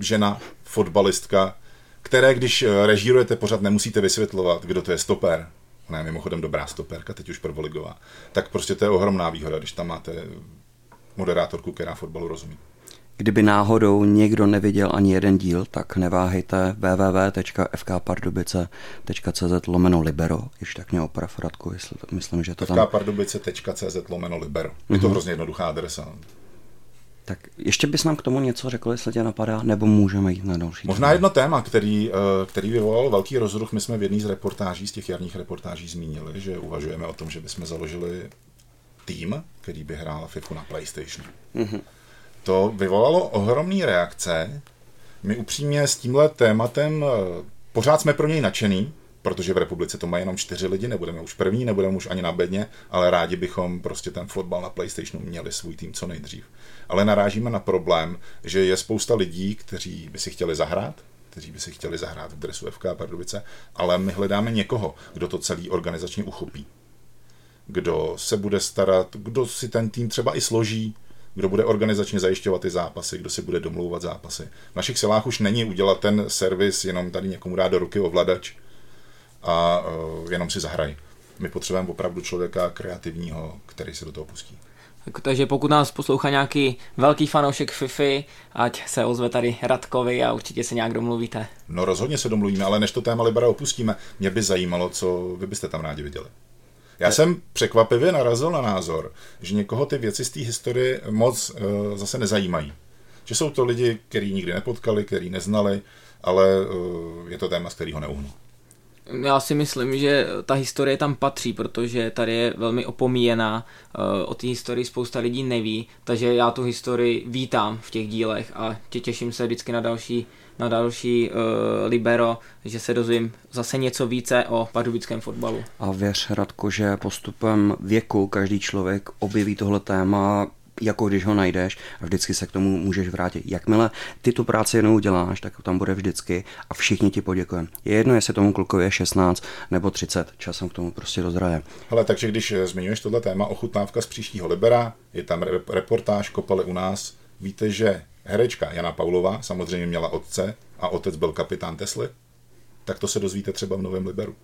žena, fotbalistka, které, když eh, režírujete pořád, nemusíte vysvětlovat, kdo to je stoper. Ona je mimochodem dobrá stoperka, teď už prvoligová. Tak prostě to je ohromná výhoda, když tam máte moderátorku, která fotbalu rozumí. Kdyby náhodou někdo neviděl ani jeden díl, tak neváhejte www.fkpardubice.cz lomeno libero, ještě tak mě oprav Radku, jestli myslím, že to tam... fkpardubice.cz lomeno libero. Je to mm-hmm. hrozně jednoduchá adresa. Tak ještě bys nám k tomu něco řekl, jestli tě napadá, nebo můžeme jít na další. Možná jedno téma, který, eh, který vyvolal velký rozruch. My jsme v jedné z reportáží, z těch jarních reportáží zmínili, že uvažujeme o tom, že bychom založili tým, který by hrál FIFA na PlayStation. Mm-hmm. To vyvolalo ohromné reakce. My upřímně s tímhle tématem eh, pořád jsme pro něj nadšený, protože v republice to mají jenom čtyři lidi, nebudeme už první, nebudeme už ani na bedně, ale rádi bychom prostě ten fotbal na PlayStationu měli svůj tým co nejdřív. Ale narážíme na problém, že je spousta lidí, kteří by si chtěli zahrát, kteří by si chtěli zahrát v dresu FK Pardubice, ale my hledáme někoho, kdo to celý organizačně uchopí. Kdo se bude starat, kdo si ten tým třeba i složí, kdo bude organizačně zajišťovat ty zápasy, kdo si bude domlouvat zápasy. V našich silách už není udělat ten servis, jenom tady někomu dát do ruky ovladač a uh, jenom si zahraj. My potřebujeme opravdu člověka kreativního, který se do toho pustí. Takže pokud nás poslouchá nějaký velký fanoušek FIFA, ať se ozve tady Radkovi a určitě se nějak domluvíte. No rozhodně se domluvíme, ale než to téma Libera opustíme, mě by zajímalo, co vy byste tam rádi viděli. Já jsem překvapivě narazil na názor, že někoho ty věci z té historie moc uh, zase nezajímají. Že jsou to lidi, který nikdy nepotkali, který neznali, ale uh, je to téma, z kterého neuhnu. Já si myslím, že ta historie tam patří, protože tady je velmi opomíjená. Eh, o té historii spousta lidí neví, takže já tu historii vítám v těch dílech a tě těším se vždycky na další, na další uh, libero, že se dozvím zase něco více o pardubickém fotbalu. A věř, Radko, že postupem věku každý člověk objeví tohle téma jako když ho najdeš a vždycky se k tomu můžeš vrátit. Jakmile ty tu práci jednou uděláš, tak tam bude vždycky a všichni ti poděkujeme. Je jedno, jestli tomu klukovi je 16 nebo 30, časem k tomu prostě dozraje. Ale takže když eh, zmiňuješ tohle téma ochutnávka z příštího Libera, je tam reportáž Kopale u nás, víte, že herečka Jana Paulová samozřejmě měla otce a otec byl kapitán Tesly, tak to se dozvíte třeba v Novém Liberu.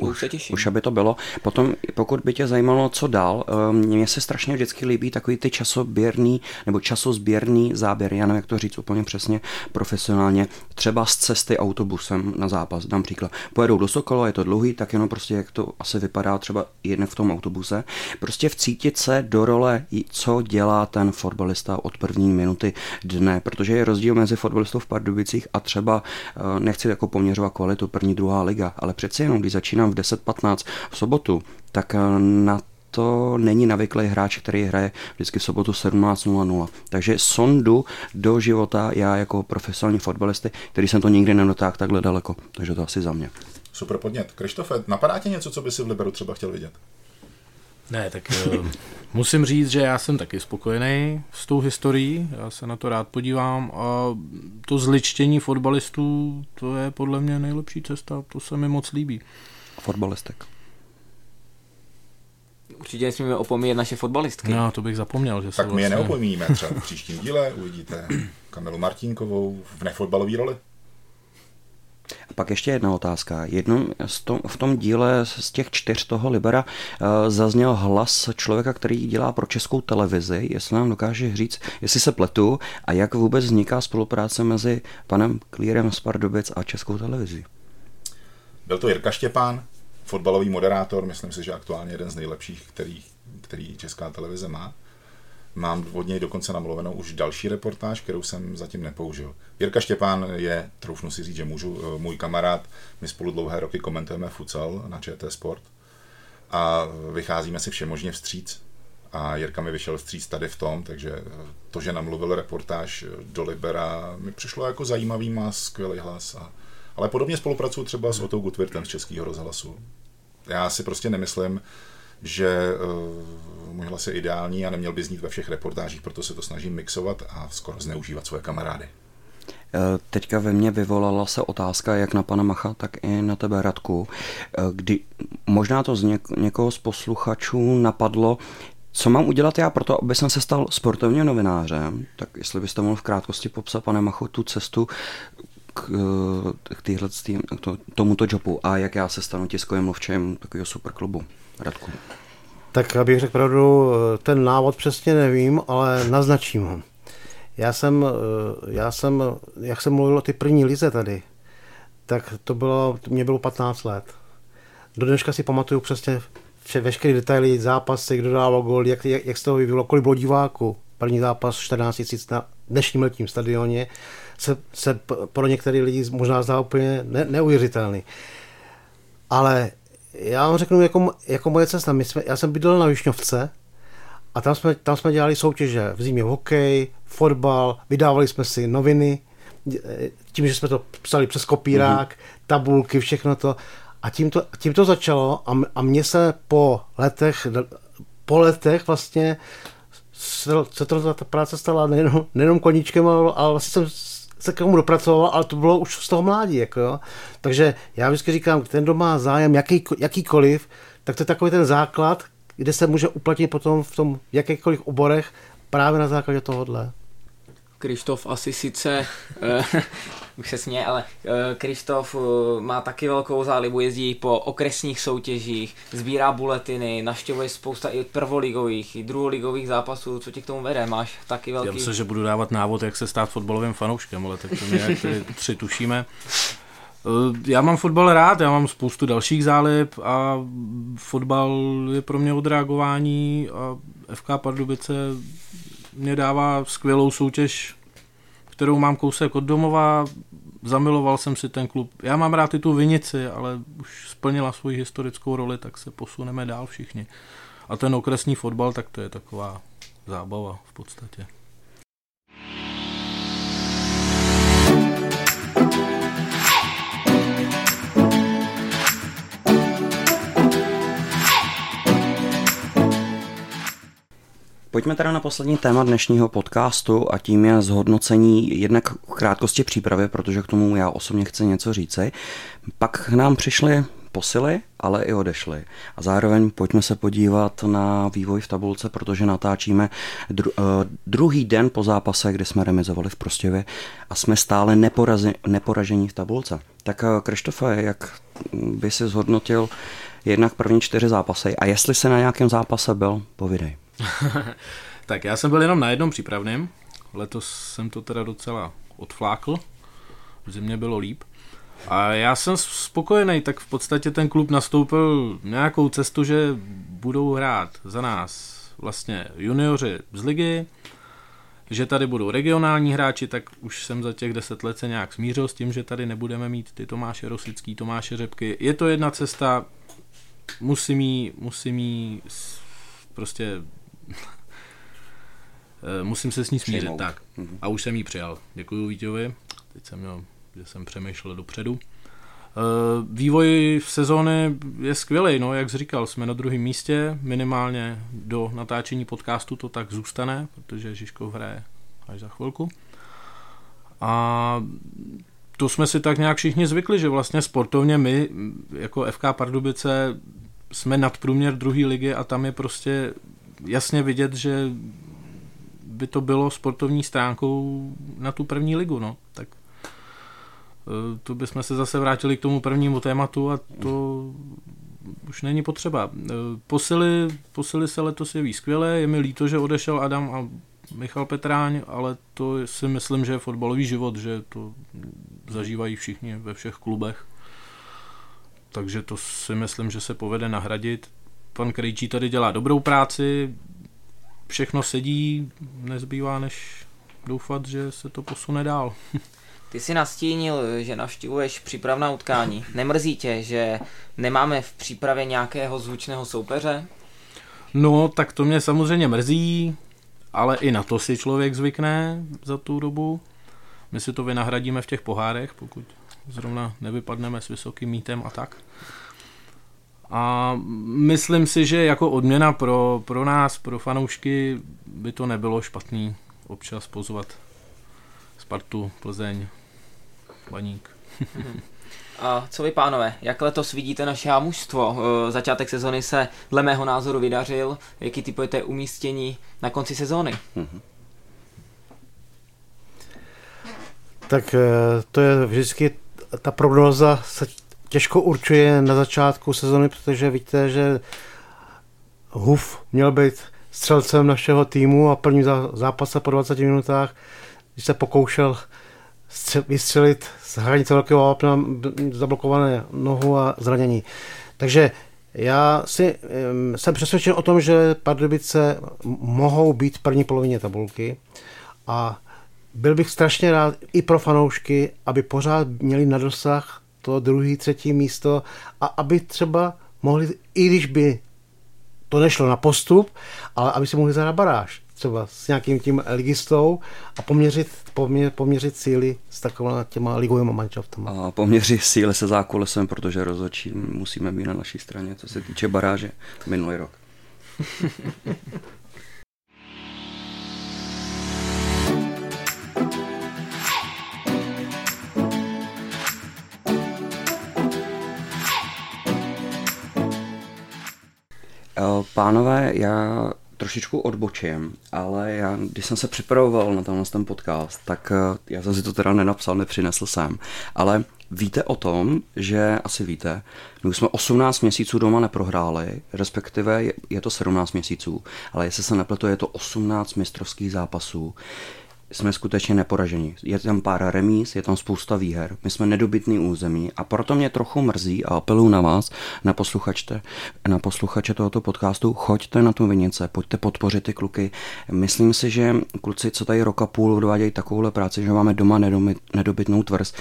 Už, už aby to bylo. Potom, pokud by tě zajímalo, co dál, ehm, mně se strašně vždycky líbí takový ty časoběrný nebo časozběrný záběr, já nevím, jak to říct úplně přesně profesionálně, třeba z cesty autobusem na zápas, dám příklad. Pojedou do Sokola, je to dlouhý, tak jenom prostě, jak to asi vypadá třeba jedne v tom autobuse. Prostě vcítit se do role, co dělá ten fotbalista od první minuty dne, protože je rozdíl mezi fotbalistou v Pardubicích a třeba, eh, nechci jako poměřovat kvalitu první, druhá liga, ale přeci jenom, když začínám v 10.15 v sobotu, tak eh, na to není navyklý hráč, který hraje vždycky v sobotu 17.00. Takže sondu do života já jako profesionální fotbalisty, který jsem to nikdy nedotáhl takhle daleko. Takže to asi za mě. Super podnět. Krištofe, napadá tě něco, co by si v Liberu třeba chtěl vidět? Ne, tak uh, musím říct, že já jsem taky spokojený s tou historií, já se na to rád podívám a to zličtění fotbalistů, to je podle mě nejlepší cesta, to se mi moc líbí fotbalistek. Určitě nesmíme opomíjet naše fotbalistky. No, to bych zapomněl. Že tak my vlastně... je neopomíjíme. Třeba v příštím díle uvidíte Kamilu Martinkovou v nefotbalové roli. A pak ještě jedna otázka. Jedno, v tom díle z těch čtyř toho Libera uh, zazněl hlas člověka, který dělá pro českou televizi. Jestli nám dokáže říct, jestli se pletu a jak vůbec vzniká spolupráce mezi panem Klírem z Pardubic a českou televizí. Byl to Jirka Štěpán, fotbalový moderátor, myslím si, že aktuálně jeden z nejlepších, který, který česká televize má. Mám od něj dokonce namluvenou už další reportáž, kterou jsem zatím nepoužil. Jirka Štěpán je, troufnu si říct, že můžu, eh, můj kamarád, my spolu dlouhé roky komentujeme futsal na ČT Sport a vycházíme si všemožně vstříc. A Jirka mi vyšel vstříc tady v tom, takže eh, to, že namluvil reportáž eh, do Libera, mi přišlo jako zajímavý, má skvělý hlas. A, ale podobně spolupracuju třeba s Otou Gutwirtem z Českého rozhlasu. Já si prostě nemyslím, že uh, můj hlas je ideální a neměl by znít ve všech reportážích, proto se to snažím mixovat a skoro zneužívat svoje kamarády. Eh, teďka ve mně vyvolala se otázka jak na pana Macha, tak i na tebe, Radku. Eh, kdy možná to z něk- někoho z posluchačů napadlo, co mám udělat já pro to, aby jsem se stal sportovním novinářem? Tak jestli byste mohl v krátkosti popsat, pane Machu, tu cestu k, k, týhle, k tomuto jobu a jak já se stanu tiskovým mluvčím takového superklubu. Radku. Tak abych řekl pravdu, ten návod přesně nevím, ale naznačím ho. Já jsem, já jsem, jak jsem mluvil o ty první lize tady, tak to bylo, mě bylo 15 let. Do dneška si pamatuju přesně vše, veškeré detaily, zápasy, kdo dával gol, jak, jak, jak z toho vyvíjelo, kolik bylo diváků. První zápas 14 000 na dnešním letním stadioně se, se pro některé lidi možná zdá úplně ne, neuvěřitelný. Ale já vám řeknu, jako, jako moje cesta. My jsme, já jsem bydlel na Višňovce a tam jsme, tam jsme dělali soutěže v zimě hokej, fotbal, vydávali jsme si noviny, tím, že jsme to psali přes kopírák, mm-hmm. tabulky, všechno to. A tím to, tím to začalo a, a mně se po letech, po letech vlastně se, se to, ta práce stala nejenom, nejenom koníčkem, ale, ale vlastně jsem se k tomu dopracoval, ale to bylo už z toho mládí. Jako jo. Takže já vždycky říkám, ten, kdo má zájem jaký, jakýkoliv, tak to je takový ten základ, kde se může uplatnit potom v tom jakýchkoliv oborech právě na základě tohohle. Krištof asi sice, uh, už se směje, ale uh, Krištof uh, má taky velkou zálibu, jezdí po okresních soutěžích, sbírá buletiny, naštěvuje spousta i prvoligových, i druholigových zápasů, co tě k tomu vede, máš taky velký... Já myslím, že budu dávat návod, jak se stát fotbalovým fanouškem, ale tak to nějak tři tušíme. Já mám fotbal rád, já mám spoustu dalších zálib a fotbal je pro mě odreagování a FK Pardubice mě dává skvělou soutěž, kterou mám kousek od domova, zamiloval jsem si ten klub. Já mám rád i tu Vinici, ale už splnila svoji historickou roli, tak se posuneme dál všichni. A ten okresní fotbal, tak to je taková zábava v podstatě. Pojďme teda na poslední téma dnešního podcastu a tím je zhodnocení jednak krátkosti přípravy, protože k tomu já osobně chci něco říci. Pak k nám přišly posily, ale i odešly. A zároveň pojďme se podívat na vývoj v tabulce, protože natáčíme dru- uh, druhý den po zápase, kdy jsme remizovali v Prostěvě a jsme stále neporazi- neporažení v tabulce. Tak uh, Krištofe, jak by si zhodnotil jednak první čtyři zápasy a jestli se na nějakém zápase byl, povidej. tak já jsem byl jenom na jednom přípravném. Letos jsem to teda docela odflákl. V zimě bylo líp. A já jsem spokojený, tak v podstatě ten klub nastoupil nějakou cestu, že budou hrát za nás vlastně junioři z ligy, že tady budou regionální hráči, tak už jsem za těch deset let se nějak smířil s tím, že tady nebudeme mít ty Tomáše Rosický, Tomáše Řepky. Je to jedna cesta, musím jí, musím jí prostě musím se s ní smířit. Přijmout. Tak. Mm-hmm. A už jsem ji přijal. Děkuji Vítěvi. Teď jsem měl, že jsem přemýšlel dopředu. Eh, vývoj v sezóny je skvělý, no, jak jsi říkal, jsme na druhém místě, minimálně do natáčení podcastu to tak zůstane, protože Žižkov hraje až za chvilku. A to jsme si tak nějak všichni zvykli, že vlastně sportovně my, jako FK Pardubice, jsme nad průměr druhé ligy a tam je prostě jasně vidět, že by to bylo sportovní stránkou na tu první ligu, no. Tak tu bychom se zase vrátili k tomu prvnímu tématu a to už není potřeba. Posily, posily se letos jeví skvěle, je mi líto, že odešel Adam a Michal Petráň, ale to si myslím, že je fotbalový život, že to zažívají všichni ve všech klubech. Takže to si myslím, že se povede nahradit. Pan Krejčí tady dělá dobrou práci, všechno sedí, nezbývá než doufat, že se to posune dál. Ty si nastínil, že navštěvuješ přípravná utkání. Nemrzí tě, že nemáme v přípravě nějakého zvučného soupeře? No, tak to mě samozřejmě mrzí, ale i na to si člověk zvykne za tu dobu. My si to vynahradíme v těch pohárech, pokud zrovna nevypadneme s vysokým mítem a tak. A myslím si, že jako odměna pro, pro nás, pro fanoušky, by to nebylo špatný občas pozvat Spartu, Plzeň, Baník. A co vy, pánové, jak letos vidíte naše mužstvo? E, začátek sezony se dle mého názoru vydařil. Jaký typujete umístění na konci sezóny? Mm-hmm. Tak e, to je vždycky, ta prognoza se těžko určuje na začátku sezony, protože víte, že Huf měl být střelcem našeho týmu a první zápase po 20 minutách, když se pokoušel vystřelit z hranice velkého vápna zablokované nohu a zranění. Takže já si, jsem přesvědčen o tom, že Pardubice mohou být v první polovině tabulky a byl bych strašně rád i pro fanoušky, aby pořád měli na dosah to druhý, třetí místo a aby třeba mohli, i když by to nešlo na postup, ale aby si mohli zahrát baráž třeba s nějakým tím ligistou a poměřit, poměřit, poměřit síly s takovými těma ligovými manšaftami. A poměřit síly se zákolesem, protože rozhodčí musíme být na naší straně, co se týče baráže minulý rok. pánové, já trošičku odbočím, ale já, když jsem se připravoval na tenhle ten podcast, tak eh, já jsem si to teda nenapsal, nepřinesl jsem, ale víte o tom, že asi víte, my jsme 18 měsíců doma neprohráli, respektive je to 17 měsíců, ale jestli se nepletu, je to 18 mistrovských zápasů jsme skutečně neporaženi. Je tam pár remíz, je tam spousta výher, my jsme nedobytný území a proto mě trochu mrzí a apeluju na vás, na posluchače, na posluchače tohoto podcastu, choďte na tu vinice, pojďte podpořit ty kluky. Myslím si, že kluci, co tady roka půl odvádějí takovouhle práci, že máme doma nedobytnou tvrz,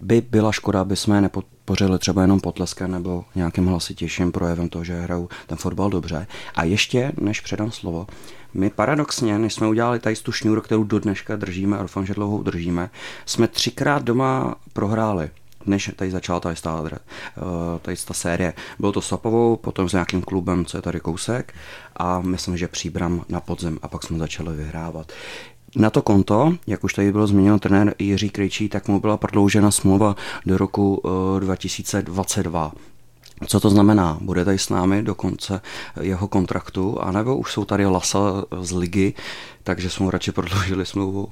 by byla škoda, aby jsme nepodpořili třeba jenom potleskem nebo nějakým hlasitějším projevem toho, že hrajou ten fotbal dobře. A ještě, než předám slovo, my paradoxně, než jsme udělali tady tu šňůru, kterou do dneška držíme a doufám, že dlouho udržíme, jsme třikrát doma prohráli než tady začala tady ta, eh, tady ta série. Bylo to Sapovou, potom s nějakým klubem, co je tady kousek a myslím, že příbram na podzem a pak jsme začali vyhrávat. Na to konto, jak už tady bylo zmíněno trenér Jiří Krejčí, tak mu byla prodloužena smlouva do roku 2022. Eh, co to znamená? Bude tady s námi do konce jeho kontraktu, anebo už jsou tady lasa z ligy, takže jsme mu radši prodloužili smlouvu?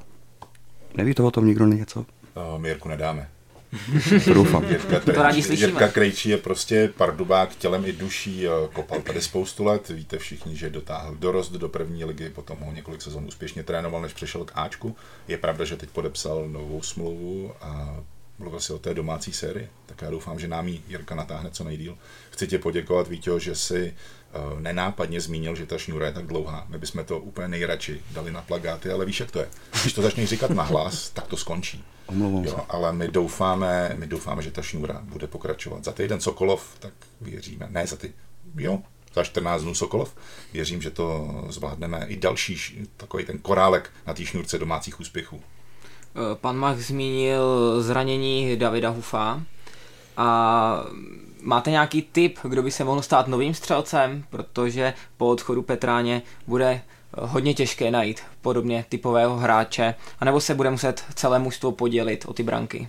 Neví to o tom nikdo něco? No, my Jirku nedáme. doufám. Jirka, to rádi slyšíme. Jirka Krejčí je prostě pardubák tělem i duší, kopal tady spoustu let. Víte všichni, že dotáhl dorost do první ligy, potom ho několik sezon úspěšně trénoval, než přešel k Ačku. Je pravda, že teď podepsal novou smlouvu a mluvil si o té domácí sérii, tak já doufám, že nám ji Jirka natáhne co nejdíl. Chci tě poděkovat, Vítěho, že si uh, nenápadně zmínil, že ta šňůra je tak dlouhá. My bychom to úplně nejradši dali na plagáty, ale víš, jak to je. Když to začneš říkat nahlas, tak to skončí. jo, ale my doufáme, my doufáme, že ta šňůra bude pokračovat. Za týden Sokolov, tak věříme. Ne, za ty, jo, za 14 dnů Sokolov. Věřím, že to zvládneme i další takový ten korálek na té šňůrce domácích úspěchů. Eh, pan Mach zmínil zranění Davida Hufa a máte nějaký tip, kdo by se mohl stát novým střelcem, protože po odchodu Petráně bude eh, hodně těžké najít podobně typového hráče, anebo se bude muset celé mužstvo podělit o ty branky?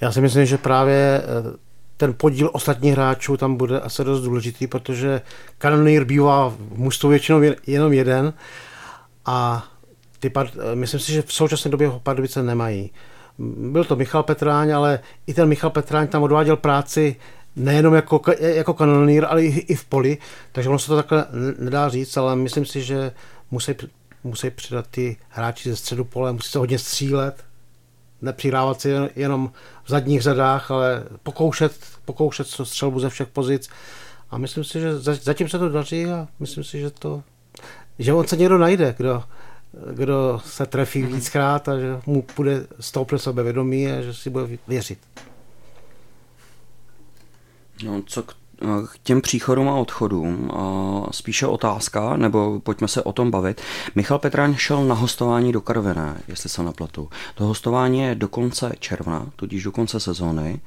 Já si myslím, že právě eh, ten podíl ostatních hráčů tam bude asi dost důležitý, protože kanonýr bývá v mužstvu většinou jenom jeden. A ty, myslím si, že v současné době ho Pardubice nemají. Byl to Michal Petráň, ale i ten Michal Petráň tam odváděl práci nejenom jako, jako kanonýr, ale i, i v poli, takže ono se to takhle nedá říct, ale myslím si, že musí, musí přidat ty hráči ze středu pole, musí se hodně střílet, nepřihrávat si jenom v zadních řadách, ale pokoušet, pokoušet střelbu ze všech pozic. A myslím si, že zatím se to daří a myslím si, že to, že on se někdo najde, kdo, kdo se trefí mhm. víckrát a že mu bude stoupne sebevědomí a že si bude věřit. No, co k, k těm příchodům a odchodům, spíše otázka, nebo pojďme se o tom bavit. Michal Petráň šel na hostování do Karvené, jestli se naplatu. To hostování je do konce června, tudíž do konce sezóny.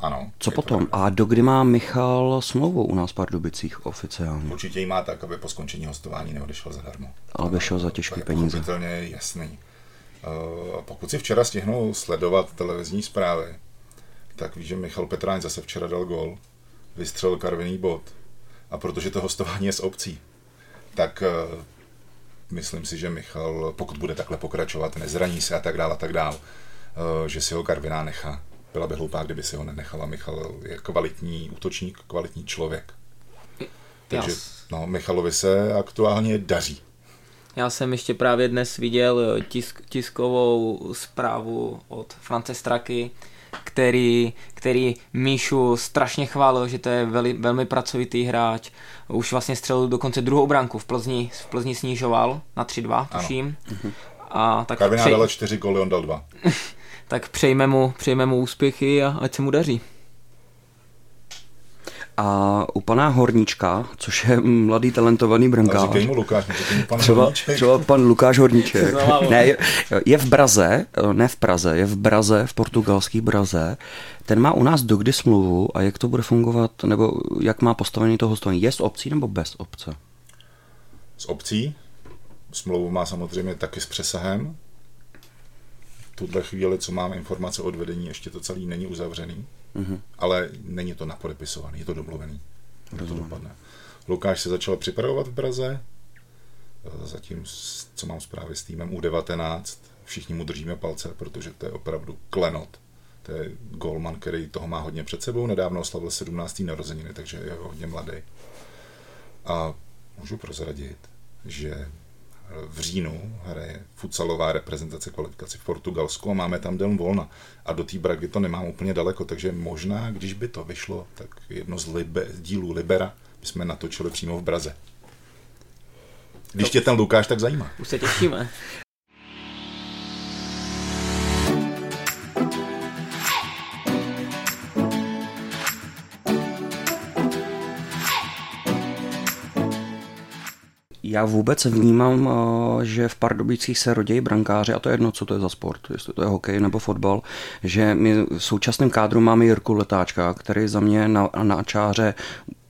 Ano. Co potom? A do kdy má Michal smlouvu u nás v Pardubicích oficiálně? Určitě ji má tak, aby po skončení hostování neodešel zadarmo. Ale by šel za těžké peníze. To je jasný. Uh, pokud si včera stihnul sledovat televizní zprávy, tak víš, že Michal Petráň zase včera dal gol, vystřelil karviný bod. A protože to hostování je s obcí, tak uh, myslím si, že Michal, pokud bude takhle pokračovat, nezraní se a tak dále, a tak dále, uh, že si ho Karviná nechá. Byla by hloupá, kdyby si ho nenechala. Michal je kvalitní útočník, kvalitní člověk. Takže no, Michalovi se aktuálně daří. Já jsem ještě právě dnes viděl tisk, tiskovou zprávu od France Straky, který, který Míšu strašně chválil, že to je veli, velmi pracovitý hráč. Už vlastně střelil dokonce druhou branku v Plzni, v Plzni snižoval na 3-2, tuším. Ano. A tak Karviná přeji... dala 4 góly, on dal 2. tak přejme mu, přejme mu úspěchy a ať se mu daří. A u pana Horníčka, což je mladý talentovaný brankář. mu Lukáš, pan třeba, třeba pan Lukáš Horníček. ne, je, je v Braze, ne v Praze, je v Braze, v portugalský Braze. Ten má u nás dokdy smlouvu a jak to bude fungovat, nebo jak má postavený to hostování? Je s obcí nebo bez obce? S obcí. Smlouvu má samozřejmě taky s přesahem. Tuhle chvíli, co mám informace od vedení, ještě to celý není uzavřený mm-hmm. ale není to napodepisovaný, je to domluvený. Jak to dopadne. Lukáš se začal připravovat v Praze, eh, zatím, co mám zprávy s týmem U19, všichni mu držíme palce, protože to je opravdu klenot. To je golman, který toho má hodně před sebou, nedávno oslavil 17. narozeniny, takže je hodně mladý. A můžu prozradit, že v říjnu hraje futsalová reprezentace kvalifikaci v Portugalsku a máme tam den volna. A do té Bragy to nemám úplně daleko, takže možná, když by to vyšlo, tak jedno z, libe, z dílů Libera bychom natočili přímo v Braze. Když tě ten Lukáš tak zajímá. Už se těšíme. Já vůbec vnímám, eh, že v Pardubicích se rodějí brankáři, a to je jedno, co to je za sport, jestli to je hokej nebo fotbal, že my v současném kádru máme Jirku Letáčka, který za mě na, na čáře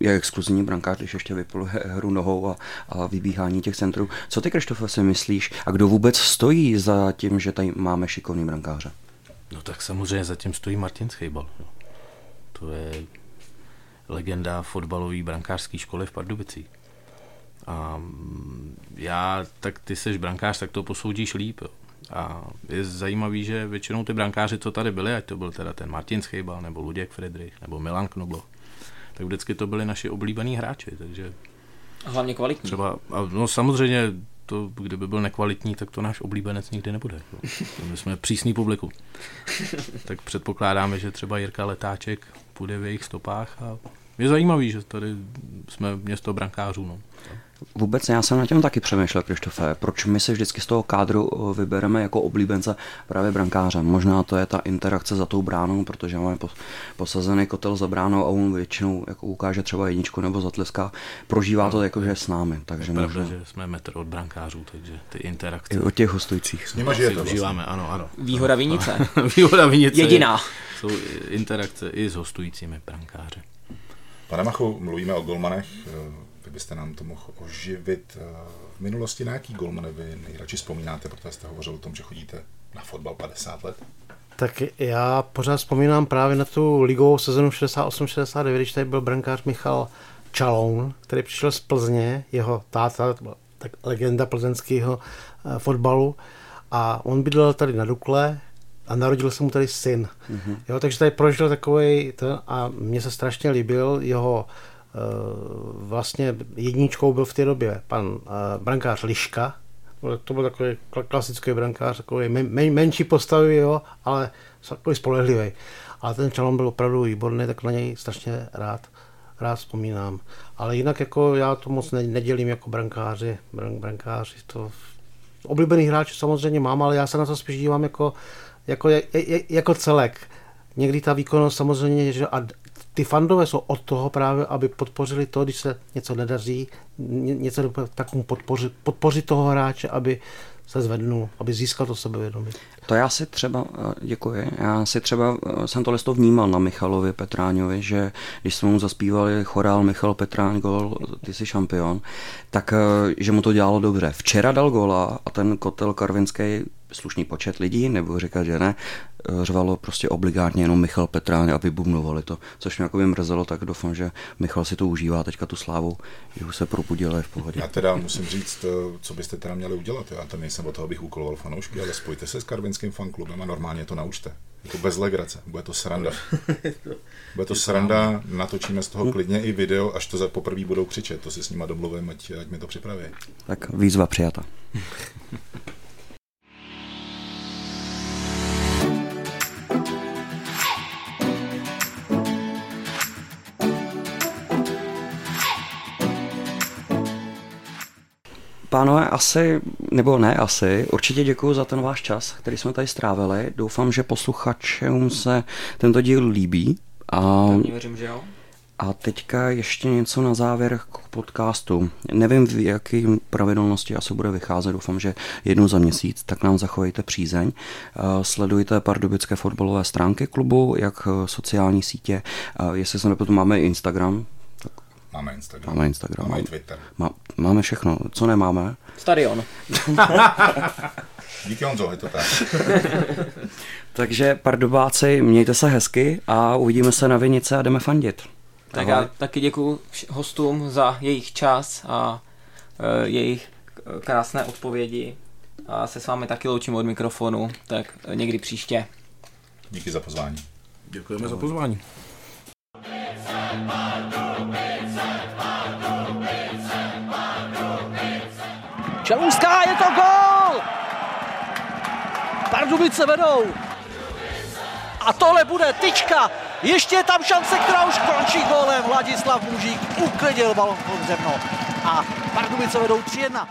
je exkluzivní brankář, když ještě vypluje hru nohou a, a vybíhání těch centrů. Co ty, Krištofe, si myslíš a kdo vůbec stojí za tím, že tady máme šikovný brankáře? No tak samozřejmě zatím stojí Martin Schejbal. To je legenda fotbalové brankářské školy v Pardubicích. A mm, já, tak ty seš brankář, tak to posoudíš líp. Jo. A je zajímavý, že většinou ty brankáři, co tady byli, ať to byl teda ten Martin Schejbal, nebo Luděk Friedrich, nebo Milan Knobloch, tak vždycky to byli naši oblíbení hráči, takže... A hlavně kvalitní. Třeba, a no samozřejmě, to, kdyby byl nekvalitní, tak to náš oblíbenec nikdy nebude. Jo. My jsme přísný publiku. tak předpokládáme, že třeba Jirka Letáček půjde v jejich stopách a je zajímavý, že tady jsme město brankářů. No. Vůbec já jsem na tím taky přemýšlel, Krištofe, proč my se vždycky z toho kádru eh, vybereme jako oblíbence právě brankáře. Možná to je ta interakce za tou bránou, protože máme posazený kotel za bránou a on většinou jako ukáže třeba jedničku nebo zatleská. Prožívá to jako, že je s námi. Takže je pravda, možná... že jsme metr od brankářů, takže ty interakce. I od těch hostujících. S nimi žijete vlastně. ano, ano. Výhoda Vinice. Výhoda Vinice. Jediná. Jsou interakce i s hostujícími brankáři. Pane Machu, mluvíme o golmanech vy byste nám to mohl oživit. Eh, v minulosti na jaký golmane vy nejradši vzpomínáte, protože jste hovořil o tom, že chodíte na fotbal 50 let? Tak já pořád vzpomínám právě na tu ligovou sezonu 68-69, když tady byl brankář Michal Čaloun, který přišel z Plzně, jeho táta, tak legenda plzeňského eh, fotbalu. A on bydlel tady na Dukle a narodil se mu tady syn. Mm-hmm. Jo, takže tady prožil takový to a mně se strašně líbil jeho uh, vlastně jedničkou byl v té době pan uh, brankář Liška, to byl takový klasický brankář, takový men, menší postavy, jo, ale takový spolehlivý. Ale ten Čalon byl opravdu výborný, tak na něj strašně rád, rád vzpomínám. Ale jinak jako já to moc nedělím jako brankáři, brank, brankáři, to oblíbený hráč samozřejmě mám, ale já se na to spíš dívám jako, jako, jako celek. Někdy ta výkonnost samozřejmě, že a ty fandové jsou od toho právě, aby podpořili to, když se něco nedaří, něco tak mu podpořit, podpořit toho hráče, aby se zvednul, aby získal to sebevědomí. To já si třeba, děkuji, já si třeba jsem to listo vnímal na Michalovi Petráňovi, že když jsme mu zaspívali chorál Michal Petráň gol, ty jsi šampion, tak že mu to dělalo dobře. Včera dal gola a ten kotel karvinský slušný počet lidí, nebo říkat, že ne, řvalo prostě obligátně jenom Michal Petrán a vybubnovali to, což mě jako mrzelo, tak doufám, že Michal si to užívá teďka tu slávu, že už se probudil je v pohodě. Já teda musím říct, co byste teda měli udělat. Já tam nejsem o toho, abych úkoloval fanoušky, ale spojte se s karvinským fanklubem a normálně to naučte. Je to bez legrace, bude to sranda. Bude to sranda, natočíme z toho klidně i video, až to za poprvé budou křičet. To si s nima domluvím, ať, ať mi to připraví. Tak výzva přijata. Pánové, asi, nebo ne asi, určitě děkuji za ten váš čas, který jsme tady strávili. Doufám, že posluchačům se tento díl líbí. A, Pevně věřím, že jo. A teďka ještě něco na závěr k podcastu. Nevím, v jaké pravidelnosti asi bude vycházet, doufám, že jednou za měsíc, tak nám zachovejte přízeň. Sledujte pardubické fotbalové stránky klubu, jak sociální sítě. Jestli se nepletu, máme Instagram, Máme Instagram. Máme Instagram. Máme Twitter. Má, máme všechno. Co nemáme? Stadion. Díky Honzo, je to tak. Takže pardubáci, mějte se hezky a uvidíme se na Vinice a jdeme fandit. Tak Ahoj. já taky děkuji hostům za jejich čas a uh, jejich krásné odpovědi a se s vámi taky loučím od mikrofonu, tak někdy příště. Díky za pozvání. Děkujeme Ahoj. za pozvání. Čelůská, je to gol! Pardubice vedou. A tohle bude tyčka. Ještě je tam šance, která už končí gólem. Vladislav Mužík uklidil balon pod zemno. A Pardubice vedou 3-1.